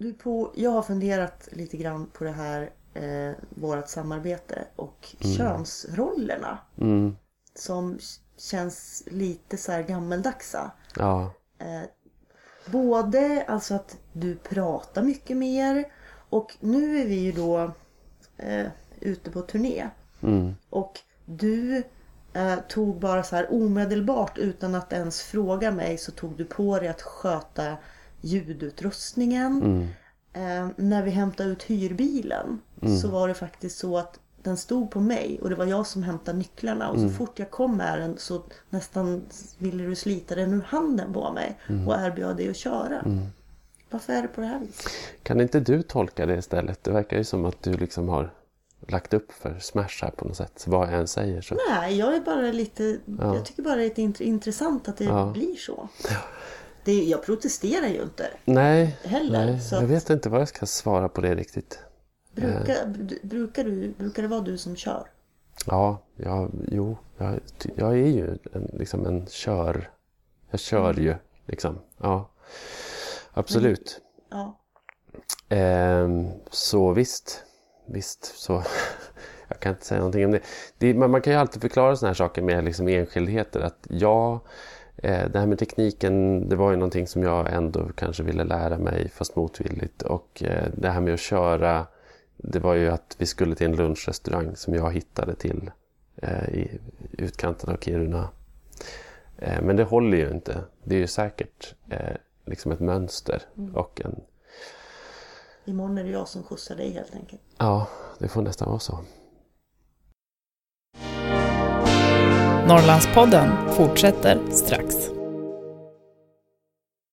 Du på, jag har funderat lite grann på det här eh, vårt samarbete och könsrollerna. Mm. Som känns lite så här gammaldagsa. Ja. Eh, både alltså att du pratar mycket mer och nu är vi ju då eh, ute på turné. Mm. Och du eh, tog bara så här omedelbart utan att ens fråga mig så tog du på dig att sköta ljudutrustningen. Mm. Eh, när vi hämtade ut hyrbilen så var det faktiskt så att den stod på mig och det var jag som hämtade nycklarna och så fort jag kom med den så nästan ville du slita den ur handen på mig och erbjöd dig att köra. Varför är det på det här viset? Kan inte du tolka det istället? Det verkar ju som att du liksom har lagt upp för Smash här på något sätt. Vad jag än säger så. Nej, jag är bara lite... Jag tycker bara det är lite int- intressant att det Ja. blir så. Det, jag protesterar ju inte. Nej, Heller, nej så jag vet inte vad jag ska svara på det riktigt. Brukar, br- brukar, du, brukar det vara du som kör? Ja, ja jo, jag, jag är ju en, liksom en kör... Jag kör ju liksom. Ja, absolut. Ja. Ehm, så visst, visst så. jag kan inte säga någonting om det. det men man kan ju alltid förklara sådana här saker med liksom enskildheter. Att ja, eh, det här med tekniken, det var ju någonting som jag ändå kanske ville lära mig fast motvilligt. Och eh, det här med att köra, det var ju att vi skulle till en lunchrestaurang som jag hittade till eh, i utkanten av Kiruna. Eh, men det håller ju inte. Det är ju säkert eh, liksom ett mönster och en Imorgon är det jag som skjutsar dig helt enkelt. Ja, det får nästan vara så. Norrlandspodden fortsätter strax.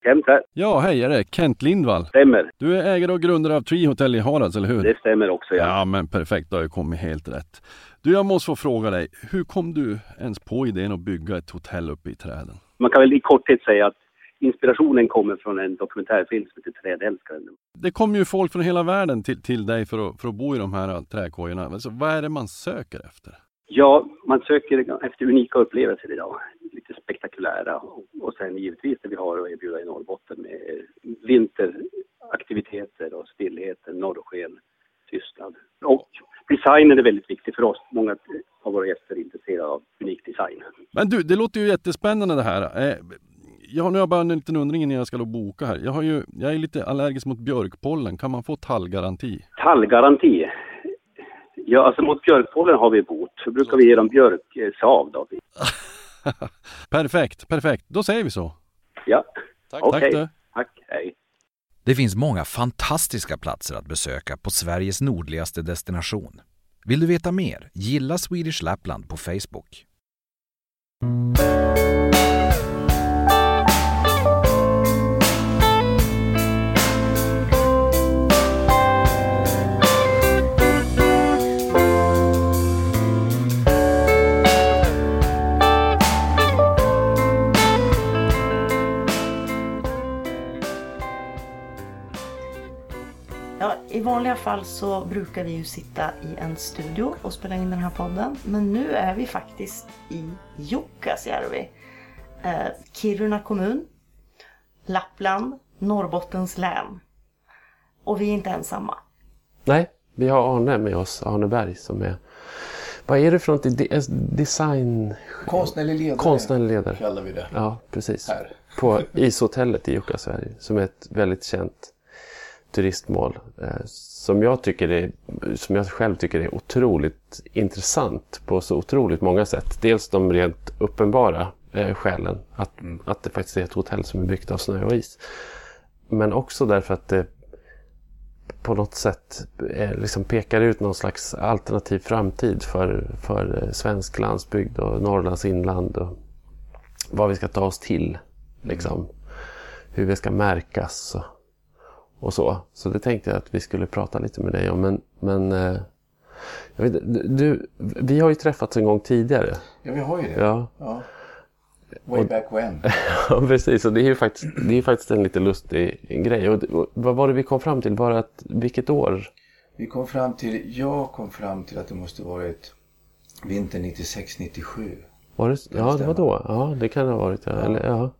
Kent här. Ja, hej, är det Kent Lindvall? Stämmer. Du är ägare och grundare av Tree Hotel i Harads, eller hur? Det stämmer också ja. Ja, men perfekt, då har jag kommit helt rätt. Du, jag måste få fråga dig, hur kom du ens på idén att bygga ett hotell uppe i träden? Man kan väl i korthet säga att inspirationen kommer från en dokumentärfilm som heter Trädälskaren. Det kommer ju folk från hela världen till, till dig för att, för att bo i de här trädkojorna. Alltså, vad är det man söker efter? Ja, man söker efter unika upplevelser idag. Lite spektakulära. Och, sen givetvis det vi har att erbjuda i Norrbotten med vinteraktiviteter och stillheter, norrsken, tystnad. Och designen är väldigt viktig för oss. Många av våra gäster är intresserade av unik design. Men du, det låter ju jättespännande det här. Eh, jag har nu har jag bara en liten undring innan jag ska boka här. Jag, har ju, jag är lite allergisk mot björkpollen. Kan man få tallgaranti? Tallgaranti. Ja, alltså mot björkpollen har vi bot. Så brukar vi ge dem björksav då. Perfekt, perfekt. Då säger vi så. Ja, Tack, Okej. tack du. tack. Hej. Det finns många fantastiska platser att besöka på Sveriges nordligaste destination. Vill du veta mer? Gilla Swedish Lapland på Facebook. I vanliga fall så brukar vi ju sitta i en studio och spela in den här podden. Men nu är vi faktiskt i Jukkasjärvi. Eh, Kiruna kommun, Lappland, Norrbottens län. Och vi är inte ensamma. Nej, vi har Arne med oss, Arne Berg som är... Vad är det för något? De- Design... Konstnärlig ledare Konstnärlig ledare. kallar vi det. Ja, precis. Här. På ishotellet i Jukkasjärvi som är ett väldigt känt turistmål. Eh, som jag tycker är, som jag själv tycker är otroligt intressant på så otroligt många sätt. Dels de rent uppenbara eh, skälen. Att, att det faktiskt är ett hotell som är byggt av snö och is. Men också därför att det på något sätt eh, liksom pekar ut någon slags alternativ framtid för, för eh, svensk landsbygd och Norrlands inland. Och vad vi ska ta oss till. Liksom. Hur vi ska märkas och, och så. Så det tänkte jag att vi skulle prata lite med dig om. Men, men eh, vet, du, vi har ju träffats en gång tidigare. Ja, vi har ju det. Ja, Ja. Way back when. ja precis. Och det är ju faktiskt, det är faktiskt en lite lustig grej. Och, och, vad var det vi kom fram till? Var det att, vilket år? Vi kom fram till, jag kom fram till att det måste varit vintern 96-97. Var det, ja, det var då. Ja, det kan det ha varit. Ja. Eller, ja.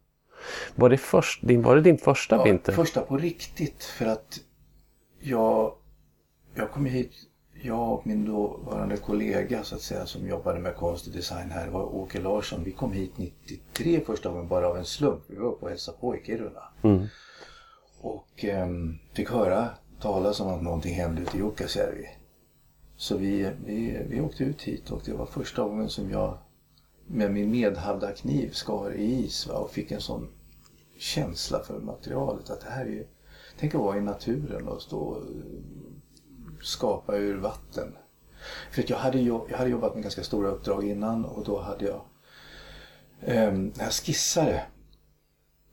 Var, det först, din, var det din första Ja, vinter? första på riktigt för att jag, jag kom hit, jag och min dåvarande kollega så att säga som jobbade med konst och design här var Åke Larsson. Vi kom hit 93 första gången bara av en slump. Vi var uppe och hälsade på i Kiruna. Mm. Och ehm, fick höra talas om att någonting hände ute i Jukkasjärvi. Så vi, vi, vi åkte ut hit och det var första gången som jag med min medhavda kniv skar i is va, och fick en sån känsla för materialet. Att det här är tänk att vara i naturen och stå och skapa ur vatten. För att jag, hade jag hade jobbat med ganska stora uppdrag innan och då hade jag, eh, när jag skissade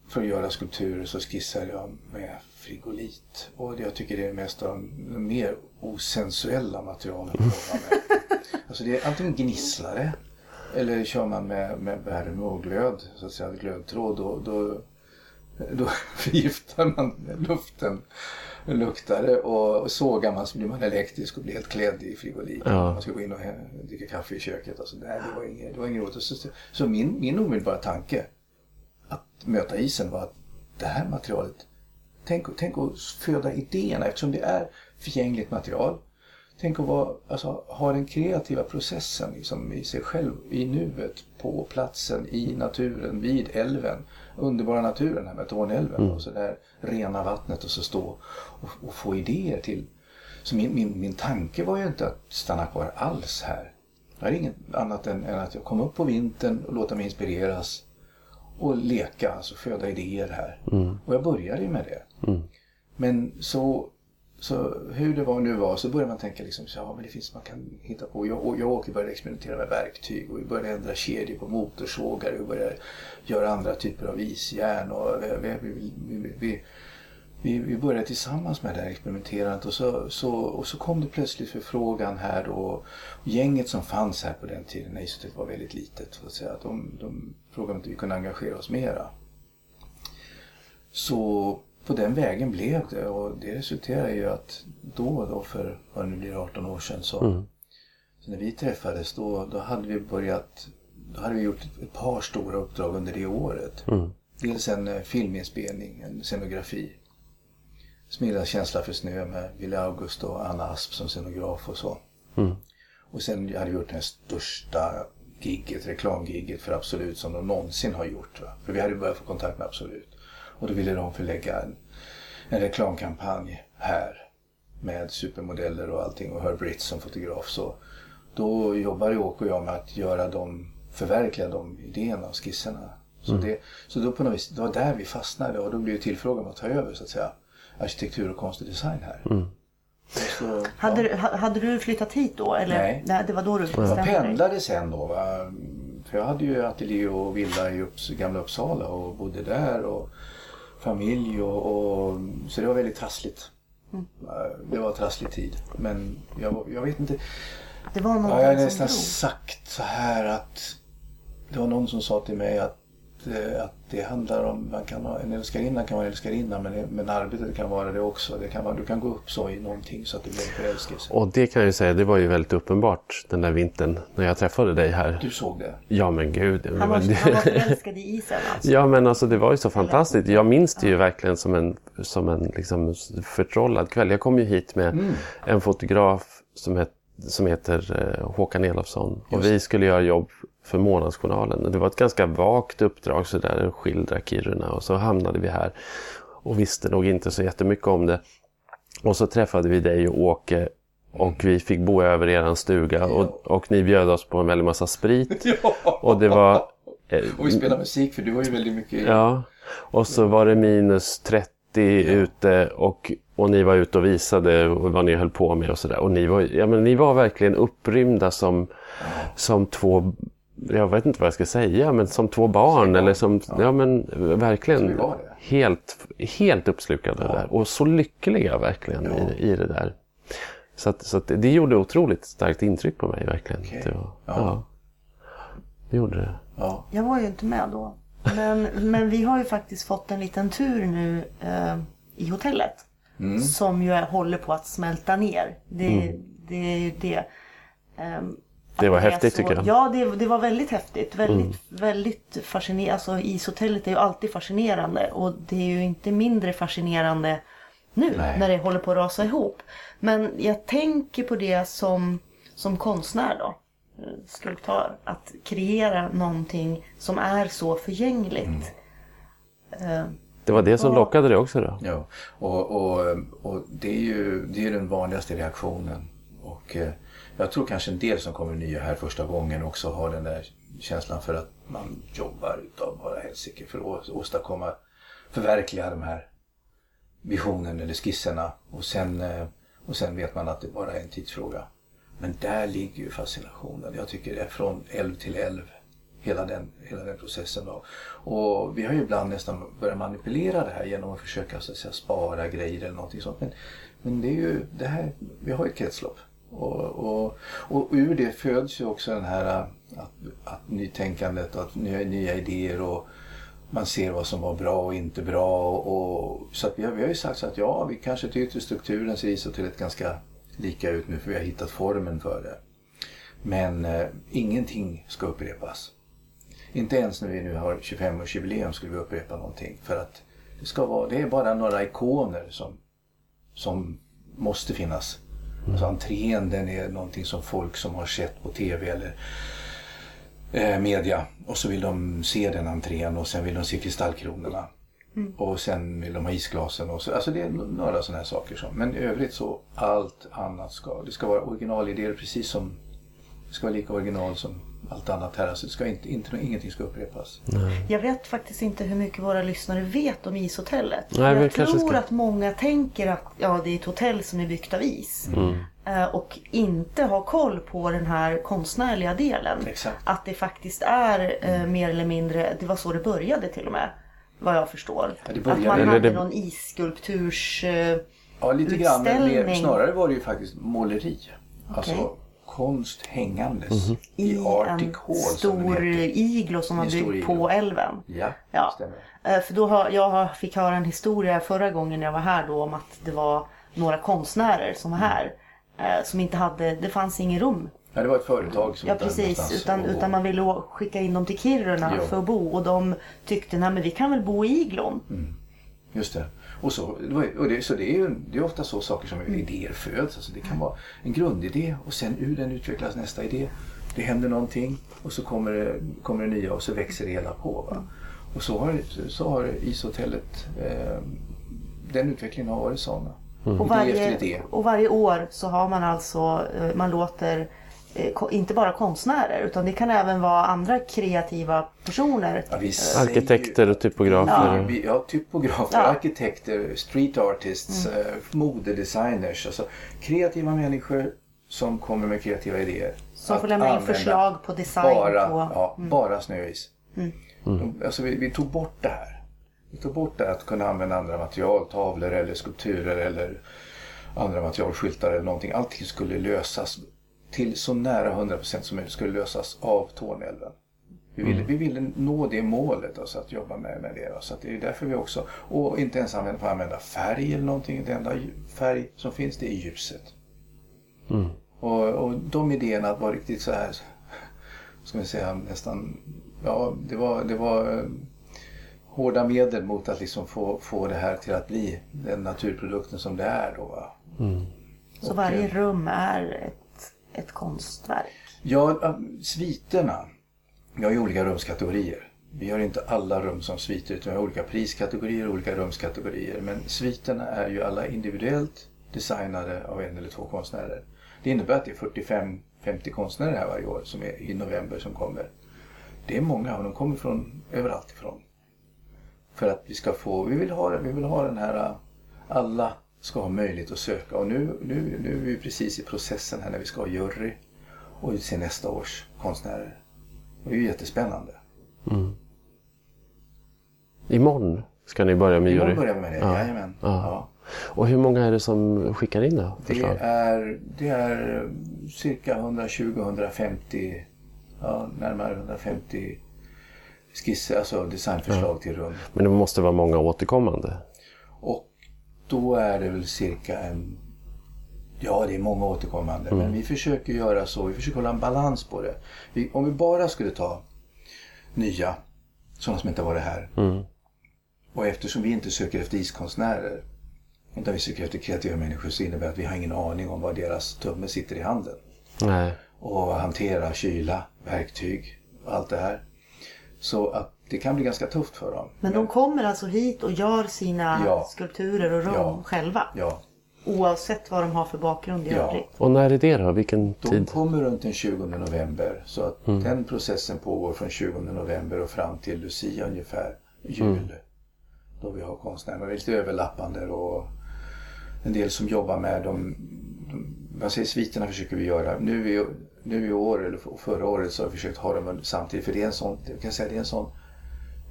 för att göra skulpturer så skissade jag med frigolit. Och jag tycker det är mest av de mer osensuella materialen att jobba med. Alltså det är antingen gnisslare eller kör man med, med värme och glöd, så att säga, glödtråd, då, då, då förgiftar man luften luktar det och sågar man så blir man elektrisk och blir helt klädd i frigolit. Ja. Man ska gå in och dricka kaffe i köket. Alltså, nej, det var inget, det var inget roligt. Så, så min, min omedelbara tanke att möta isen var att det här materialet, tänk, tänk att föda idéerna eftersom det är förgängligt material. Tänk att vara, alltså, ha den kreativa processen liksom, i sig själv, i nuet, på platsen, i naturen, vid älven. Underbara naturen här med Tornälven och så där rena vattnet och så stå och, och få idéer till. Så min, min, min tanke var ju inte att stanna kvar alls här. Det är inget annat än, än att jag kom upp på vintern och låta mig inspireras och leka, alltså föda idéer här. Och jag började ju med det. Men så, så hur det var nu var så började man tänka liksom, så, ja men det finns man kan hitta på. Jag, och jag och Åke började experimentera med verktyg och vi började ändra kedjor på motorsågar och vi började göra andra typer av isjärn och vi, vi, vi, vi, vi, vi, vi började tillsammans med det här experimenterandet och så, så, och så kom det plötsligt förfrågan här då. Och gänget som fanns här på den tiden när Isotet var väldigt litet, så att säga, att de, de frågade om inte vi kunde engagera oss mera. Så på den vägen blev det och det resulterade ju att då, då för vad nu blir 18 år sedan så, så när vi träffades då, då hade vi börjat, då hade vi gjort ett par stora uppdrag under det året. Dels en eh, filminspelning, en scenografi. Smilla känsla för snö med Wille August och Anna Asp som scenograf och så. Och sen hade vi gjort den största gigget, reklamgigget för Absolut som de någonsin har gjort. Va? För vi hade börjat få kontakt med Absolut. Och då ville de förlägga en, en reklamkampanj här med supermodeller och allting och Herb Ritz som fotograf. Så då jobbade Åke och jag med att göra dem, förverkliga de idéerna och skisserna. Så, det, så då på något vis, det var där vi fastnade och då blev om att ta över så att säga arkitektur och konst och design här. Och så, Hade, ja. du- ha- hade du flyttat hit då? Eller? Nej. det var då du Jag bestämde dig? pendlade sen då. Va? För jag hade ju ateljé och villa i Upps, gamla Uppsala och bodde där och familj och, och så det var väldigt trassligt. Mm. Det var trasslig tid. Men jag, jag vet inte. Det var Ja, jag har nästan drog. sagt så här att det var någon som sa till mig att, eh, att det handlar om, man kan ha, en älskarinna kan vara en älskarinna men, men arbetet kan vara det också. Det kan vara, du kan gå upp så i någonting så att det blir en förälskelse. Och det kan jag ju säga, det var ju väldigt uppenbart den där vintern när jag träffade dig här. Du såg det? Ja men gud. Han var, var- han var förälskad i isen alltså. Ja men alltså det var ju så fantastiskt. Jag minns det ju verkligen som en, som en liksom förtrollad kväll. Jag kom ju hit med Mm. en fotograf som, het, som heter eh, Håkan Elofsson. Och vi skulle göra jobb för Månadsjournalen. Det var ett ganska vagt uppdrag sådär att skildra Kiruna. Och så hamnade vi här och visste nog inte så jättemycket om det. Och så träffade vi dig och Åke och vi fick bo över eran stuga och, och ni bjöd oss på en väldig massa sprit. Och det var... eh, Och vi spelade musik för du var ju väldigt mycket Ja, och så var det minus 30 ute och, och ni var ute och visade vad ni höll på med och sådär. Och ni var, ja, men ni var verkligen upprymda som, som två, jag vet inte vad jag ska säga, men som två barn. Eller som, ja. men Så vi verkligen helt, helt uppslukade där. Och så lyckliga verkligen i, i det där. Så, att, så att det, det gjorde otroligt starkt intryck på mig verkligen. Okej. Det, var, Ja. ja. det gjorde det. Ja. Jag var ju inte med då. Men, men vi har ju faktiskt fått en liten tur nu eh, i hotellet. Mm. Som ju håller på att smälta ner. Det, det är ju det. Ehm, Det var är häftigt, tycker jag. Ja, det, det var väldigt häftigt. Väldigt, väldigt fascinerande. Alltså ishotellet är ju alltid fascinerande. Och det är ju inte mindre fascinerande nu Nej. när det håller på att rasa ihop. Men jag tänker på det som, som konstnär då. Skulptör. Att kreera någonting som är så förgängligt. Eh, Det var det som lockade dig också då? Ja, och, och, och det är ju det är den vanligaste reaktionen. Och eh, jag tror kanske en del som kommer nya här första gången också har den där känslan för att man jobbar utav bara helsike för att åstadkomma, förverkliga de här visionen eller skisserna. Och sen, eh, och sen vet man att det bara är en tidsfråga. Men där ligger ju fascinationen. Jag tycker det är från älv till älv. Hela den, hela den processen. Då. Och vi har ju ibland nästan börjat manipulera det här genom att försöka så att säga, spara grejer eller någonting sånt. Men, men det är ju det här, vi har ju ett kretslopp. Och, och, och ur det föds ju också den här att, att nytänkandet och att nya, nya idéer och man ser vad som var bra och inte bra. Och, och, så att vi, har, vi har ju sagt så att ja, vi kanske till yttre strukturen ser isotelet ganska lika ut nu för vi har hittat formen för det. Men eh, ingenting ska upprepas. Inte ens när vi nu har 25-årsjubileum skulle vi upprepa någonting. För att det, ska vara, det är bara några ikoner som, som måste finnas. Alltså entrén den är någonting som folk som har sett på TV eller eh, media och så vill de se den entrén och sen vill de se kristallkronorna. Och sen vill de ha isglasen och så. Alltså det är några sådana här saker. Som, men i övrigt så allt annat ska, det ska vara originalidéer precis som, det ska vara lika original som allt annat här. Alltså det ska inte, inte, ingenting ska upprepas. Jag vet faktiskt inte hur mycket våra lyssnare vet om ishotellet. Nej, jag tror ska- att många tänker att ja, det är ett hotell som är byggt av is. Mm. Eh, Och inte har koll på den här konstnärliga delen. Exakt. Att det faktiskt är eh, mer eller mindre, det var så det började till och med. Vad jag förstår. Ja, det att man Eller hade det- någon isskulpturs... Eh, Ja, lite grann. Men mer, snarare var det ju faktiskt måleri. Okej. Alltså konst hängandes Mhm. i i Arctic en Hall som den stor iglo som var En byggd på älven. Ja, Ja. stämmer. Eh, För då har, jag fick höra en historia förra gången jag var här då om att det var några konstnärer som var här. eh, Som inte hade, det fanns ingen rum. Ja, det var ett företag som Ja precis, utan, utan man ville skicka in dem till Kiruna Jo. för att bo. Och de tyckte, nej men vi kan väl bo i iglon. Mm. Just det. Och så, och det, så det är ju det är ofta så saker som Mm. idéer föds. Alltså det kan vara en grundidé och sen ur den utvecklas nästa idé. Det händer någonting och så kommer det, kommer det nya och så växer det hela på. Va? Och så har, så har ishotellet, eh, den utvecklingen har varit sån. Och, Idé varje, och varje år så har man alltså, eh, man låter inte bara konstnärer utan det kan även vara andra kreativa personer. Ja, ju- Arkitekter och typografer. Ja, vi, ja typografer, Ja. arkitekter, street artists, Mm. eh, modedesigners. Alltså kreativa människor som kommer med kreativa idéer. Som får lämna in förslag på design Bara, på... ja, bara snöis. Mm. De- Alltså vi, vi tog bort det här. Vi tog bort det här att kunna använda andra material, tavlor eller skulpturer eller andra material, skyltar eller någonting. Allting skulle lösas till så nära 100% som möjligt skulle lösas av Tornälven. Vi ville, vi ville nå det målet, alltså att jobba med, med det. Så att det är därför vi också, och inte ens använda, få använda färg eller någonting. Det enda färg som finns det är ljuset. Och, och de idéerna var riktigt så här, ska vi säga nästan, ja det var, det var eh, hårda medel mot att liksom få, få det här till att bli den naturprodukten som det är då. Va? Så Och, varje eh, rum är ett, ett konstverk. Ja, sviterna. Vi har ju olika rumskategorier. Vi har inte alla rum som sviter utan vi har olika priskategorier och olika rumskategorier. Men sviterna är ju alla individuellt designade av en eller två konstnärer. Det innebär att det är 45-50 konstnärer här varje år som är i november som kommer. Det är många och de kommer från överallt ifrån. För att vi ska få, vi vill ha, vi vill ha den här, alla ska ha möjlighet att söka. Och nu, nu, nu är vi precis i processen här när vi ska ha jury och utse nästa års konstnärer. Och det är ju jättespännande. Imorgon ska ni börja med Imorgon jury. börjar vi med det, Ja. jajamän. Ja. Ja. Och hur många är det som skickar in då? Det är, det är cirka 120-150, ja, närmare 150 skisser, alltså designförslag till rum. Men det måste vara många återkommande. Då är det väl cirka en... Ja, det är många återkommande. Men vi försöker göra så. Vi försöker hålla en balans på det. Vi, om vi bara skulle ta nya, sådana som inte har varit här. Mm. Och eftersom vi inte söker efter iskonstnärer när vi söker efter kreativa människor så innebär det att vi har ingen aning om var deras tumme sitter i handen. Nej. Och hantera kyla, verktyg allt det här. Så att det kan bli ganska tufft för dem. Men de kommer alltså hit och gör sina Ja. skulpturer och rum Ja. själva? Ja, Oavsett vad de har för bakgrund i Ja. övrigt? Och när är det då? Vilken de tid? kommer runt den 20 november. Så att den processen pågår från 20 november och fram till Lucia ungefär, jul. Då vi har konstnärer. Det är lite överlappande och en del som jobbar med dem. de- Vad säger sviterna försöker vi göra. Nu i, nu i år, eller förra året, så har vi försökt ha dem samtidigt. För det är en sån, jag kan säga, det är en sån,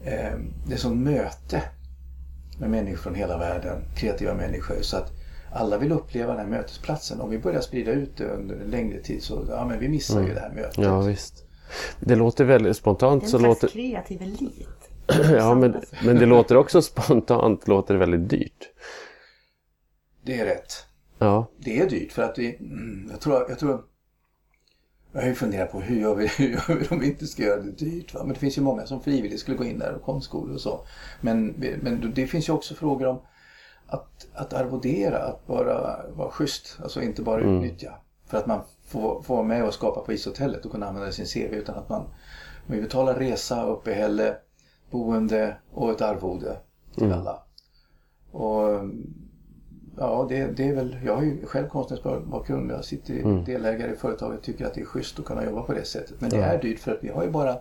eh, det är sån möte med människor från hela världen, kreativa människor. Så att alla vill uppleva den här mötesplatsen. Om vi börjar sprida ut det under en längre tid så ja, men vi missar ju det här mötet. Ja, visst. Det låter väldigt Det spontant är så en slags låter... kreativ elit. Ja, men, men det låter också spontant låter det väldigt dyrt. Det är rätt. Ja, Det är dyrt för att vi, mm, jag tror, jag tror jag har ju funderat på hur gör vi, hur gör vi om vi inte ska göra det dyrt. Va? Men det finns ju många som frivilligt skulle gå in där och konstskolor och så. Men, men det finns ju också frågor om att, att arvodera, att bara vara schysst, alltså inte bara utnyttja. För att man får, får vara med och skapa på ishotellet och kunna använda sin CV utan att man, vi betalar resa, uppehälle, boende och ett arvode till alla. Och Ja, det, det är väl, jag har ju själv konstnärsbakgrund. Jag sitter i delägare i företaget och tycker att det är schysst att kunna jobba på det sättet. Men det är dyrt för att vi har ju bara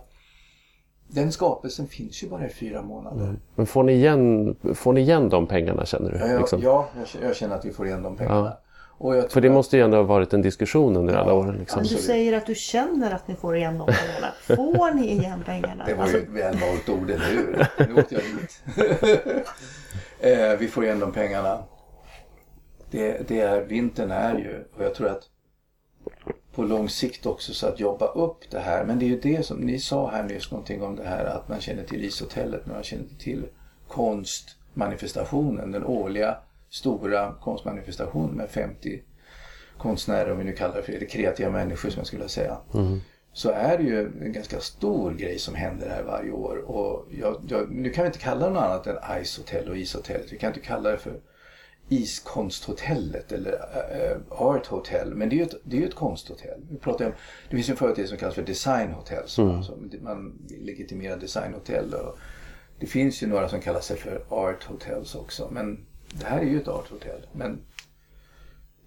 den skapelsen finns ju bara i fyra månader. men får ni igen, får ni igen de pengarna känner du? Ja, jag, Liksom? ja jag, känner- jag känner att vi får igen de pengarna. Och jag För det att- måste ju ändå ha varit en diskussion under alla åren. Liksom. Men du säger att du känner att ni får igen de pengarna. Får ni igen pengarna? Det var Alltså, ju ett välvalt ord, eller hur? Nu åkte jag dit. eh, vi får igen de pengarna. Det, det är, vintern är ju, och jag tror att på lång sikt också så att jobba upp det här. Men det är ju det som ni sa här nyss någonting om det här att man känner till ishotellet men man känner inte till konstmanifestationen, den årliga stora konstmanifestationen med 50 konstnärer om vi nu kallar det för eller kreativa människor som jag skulle säga så är det ju en ganska stor grej som händer här varje år. Och jag, jag, nu kan vi inte kalla det något annat än Ice Hotel och Ishotellet. Vi kan inte kalla det för Iskonsthotellet eller äh, Art Hotel. Men det är ju ett, det är ju ett konsthotell. Vi pratar om, det finns ju en företeelse som kallas för Design Hotel. Som alltså, man legitimerar designhotell. Och det finns ju några som kallar sig för Art Hotels också. Men det här är ju ett Art Hotel. Men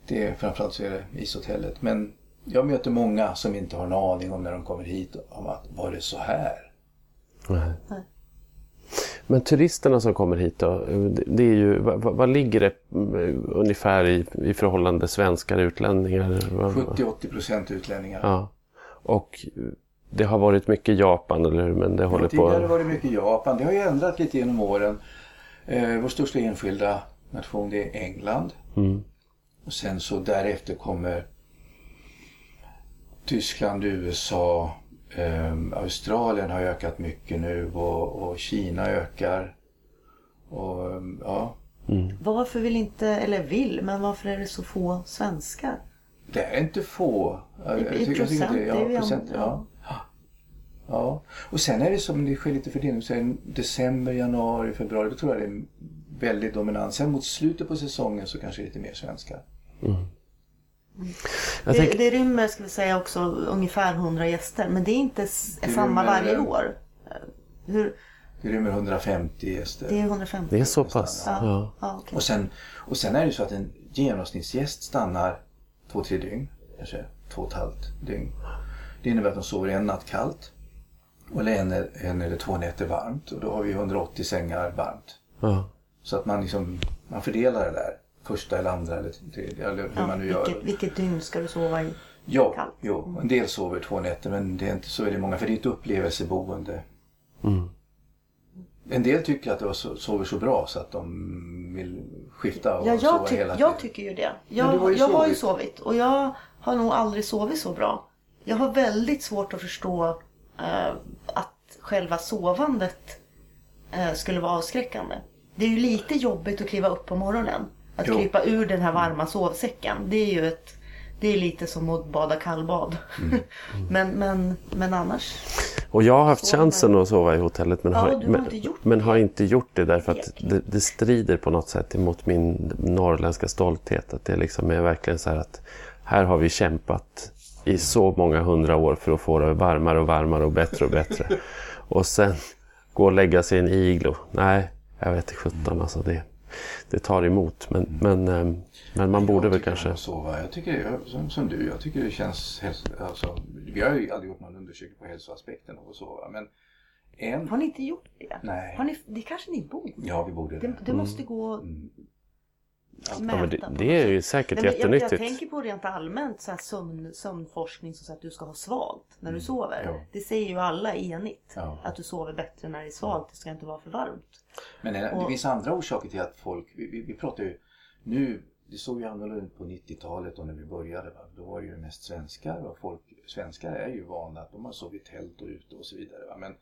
det är, framförallt så är det ishotellet. Men jag möter många som inte har en aning om när de kommer hit om att var det så här? Nej. Men turisterna som kommer hit då, det är ju, vad, vad ligger det mm, ungefär i, i förhållande svenskar utlänningar? Vad- 70-80 procent utlänningar. Ja. Och det har varit mycket Japan, eller hur? Men det håller Tidigare på... var det mycket Japan. Det har ju ändrat lite genom åren. Eh, vår största enskilda nation det är England. Mm. Och sen så därefter kommer Tyskland, USA, eh, Australien har ökat mycket nu och, och Kina ökar. Och eh, ja, varför vill inte, eller vill, men varför är det så få svenskar? Det är inte få. Jag I- i tycker- jag tycker procent, det är ja, ju procent, ändå- ja. ja. Och sen är det som det sker lite fördelning. Så är december, januari, februari. Då tror jag det är väldigt dominant. Sen mot slutet på säsongen så kanske det är lite mer svenskar. Jag Det, tänker, det rymmer, ska vi säga, också ungefär 100 gäster. Men det är inte Det samma rymmer- varje år. Hur, Det rymmer 150 gäster. det är 150? det är så pass? Ja, Ja. ja, okej. Och, sen, och sen är det så att en genomsnittsgäst stannar två, tre dygn. Kanske två och ett halvt dygn. Det innebär att de sover en natt kallt. Eller en, en eller två nätter varmt. Och då har vi 180 sängar varmt. Ja. Så att man liksom man fördelar det där. Första eller andra eller tredje eller hur Ja, man nu gör. vilket, vilket dygn ska du sova i? Ja, kallt? jo. En del sover två nätter men det är inte så är det många. För det är ett upplevelseboende. Mm. En del tycker att de so- sover så bra så att de vill skifta och Ja, sova jag, ty- hela jag tiden. tycker ju det. Jag, har ju jag har ju sovit. sovit och jag har nog aldrig sovit så bra. Jag har väldigt svårt att förstå eh, att själva sovandet eh, skulle vara avskräckande. Det är ju lite jobbigt att kliva upp på morgonen. Att Jo. krypa ur den här varma sovsäcken. Det är ju ett, det är lite som att bada kallbad. Mm. men, men, men annars. Och jag har haft chansen att sova i hotellet men, Ja, har, har men, inte gjort men det. har inte gjort det därför att det, det strider på något sätt emot min norrländska stolthet. Att det liksom är verkligen så här att här har vi kämpat i så många hundra år för att få det varmare och varmare och bättre och bättre. och sen gå och lägga sig i en iglo. Nej, jag vet inte sjutton alltså. Det, det tar emot. Men, men, ehm, men man borde Jag väl kanske... att Sova. Jag tycker, jag, som, som du, jag tycker det känns... Alltså, vi har ju aldrig gjort någon undersökning på hälsoaspekten av att sova. Men en... Har ni inte gjort det? Nej. Har ni, det kanske ni borde? Ja, vi borde Det, det. det måste gå att Mm. Ja, mäta men det, det är ju säkert Nej, men jag, jag jättenyttigt. tänker på rent allmänt så här sömn, sömnforskning som säger att du ska ha svalt när du sover. Ja. Det säger ju alla enigt. Ja. Att du sover bättre när det är svalt. Det ska inte vara för varmt. Men det Och- finns andra orsaker till att folk, vi, vi, vi pratar ju nu, det såg ju annorlunda ut på 90-talet och när vi började. Va? Då var det ju mest svenskar och folk, svenskar är ju vana att de har sovit tält och ute och så vidare. Va? Men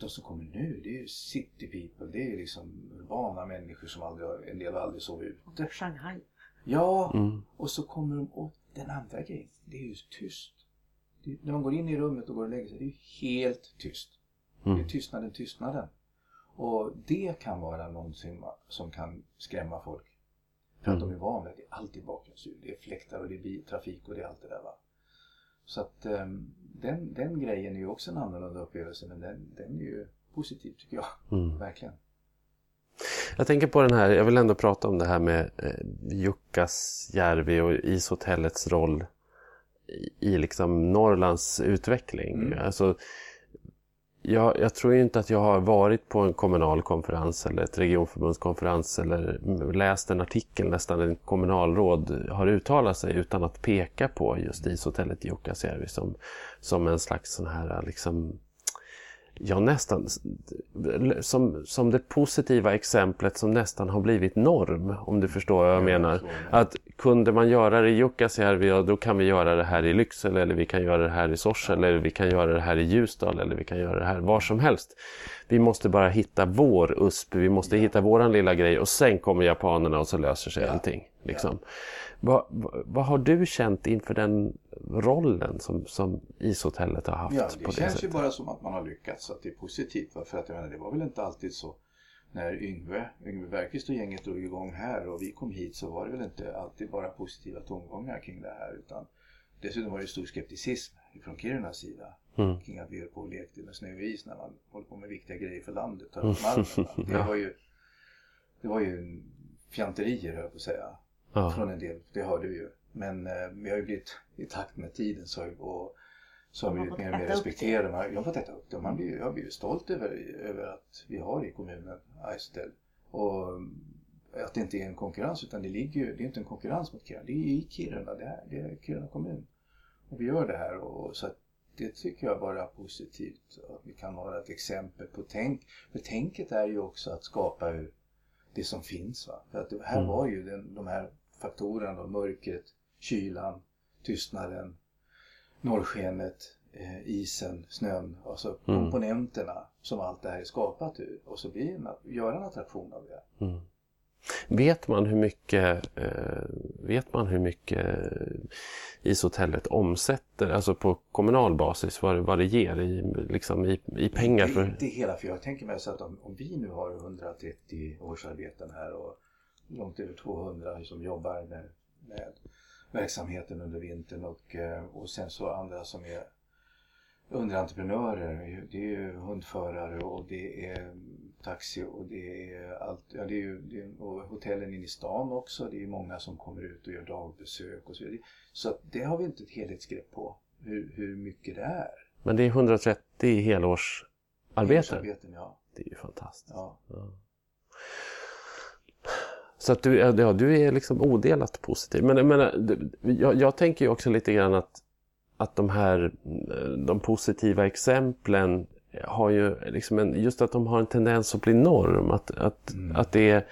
de som kommer nu, det är ju city people, det är liksom urbana människor som aldrig en del aldrig sovit ute. Shanghai. Ja, Mm. och så kommer de, och den andra grejen, det är ju tyst. Det, när de går in i rummet och går och lägger sig, det är ju helt tyst. Det är Mm. tystnaden, tystnaden. Och det kan vara någonting som kan skrämma folk. För att Mm. de är vana vid att det är alltid bakgrundsljud. Det är fläktar och det är biltrafik och det är allt det där va. Så att ehm, den, den grejen är ju också en annorlunda upplevelse men den, den är ju positiv tycker jag. Mm. Verkligen. Jag tänker på den här, jag vill ändå prata om det här med eh, Jukkasjärvi och ishotellets roll i, i liksom Norrlands utveckling. Mm. Alltså, jag, jag tror inte att jag har varit på en kommunal konferens eller ett regionförbundskonferens eller läst en artikel nästan en kommunalråd har uttalat sig utan att peka på just ishotellet i Jukkasjärvi som, som en slags sån här liksom Ja, nästan som, som det positiva exemplet som nästan har blivit norm, om du förstår vad jag Ja, menar. Att kunde man göra det i Jukkasjärvi, ja, då kan vi göra det här i Lycksele, eller vi kan göra det här i Sorsele, eller vi kan göra det här i Ljusdal, eller vi kan göra det här var som helst. Vi måste bara hitta vår USP, vi måste hitta våran lilla grej och sen kommer japanerna och så löser sig allting. Liksom. Vad, vad, vad har du känt inför den rollen som, som ishotellet har haft Ja, på det det känns ju sättet? bara som att man har lyckats, att det är positivt. För att jag menar, det var väl inte alltid så. När Yngve, Yngve Bergqvist och gänget drog igång här och vi kom hit så var det väl inte alltid bara positiva tongångar kring det här. Utan dessutom var det stor skepticism från Kirunas sida. Mm. Kring att vi höll på och lekte med snö och is när man håller på med viktiga grejer för landet. Tar upp malmen? Det var ju, det var ju fjanterier höll jag på att säga Ja. från en del, det hörde vi ju. Men eh, vi har ju blivit i takt med tiden så och, så har vi Man blivit mer och mer respekterade. Man, jag har fått äta upp det och man blir, jag blir ju stolt över, över att vi har i kommunen Aistel. Och mm, att det inte är en konkurrens utan det ligger ju, det är inte en konkurrens mot Kiruna. Det är i Kiruna, det är, det är Kiruna kommun. Och vi gör det här och så att det tycker jag bara är positivt. Att vi kan vara ett exempel på tänk. För tänket är ju också att skapa ur det som finns. Va? För att det här Mm. var ju den, de här faktorerna, då, mörkret, kylan, tystnaden, norrskenet, eh, isen, snön, alltså Mm. komponenterna som allt det här är skapat ur. Och så blir en, göra en attraktion av det. Mm. Vet man hur mycket, eh, vet man hur mycket ishotellet omsätter, alltså på kommunal basis, vad, det- vad det ger i, liksom i, i pengar? Det är För, inte hela, för jag tänker mig så att om, om vi nu har 130 årsarbeten här och långt över 200 som jobbar med, med verksamheten under vintern och, eh, och sen så andra som är underentreprenörer. Det är ju hundförare och det är taxi och det är allt. Ja, det är ju det är, och hotellen inne i stan också. Det är många som kommer ut och gör dagbesök och så vidare. Så det har vi inte ett helhetsgrepp på hur, hur mycket det är. men det är 130 helårsarbeten. Årsarbeten, ja. Det är ju fantastiskt. ja. Så att du, ja, du är liksom odelat positiv. Men du- jag, jag tänker ju också lite grann att, att de här eh, de positiva exemplen har ju liksom en, just att de har en tendens att bli norm. Att, att, Mm. att det, är-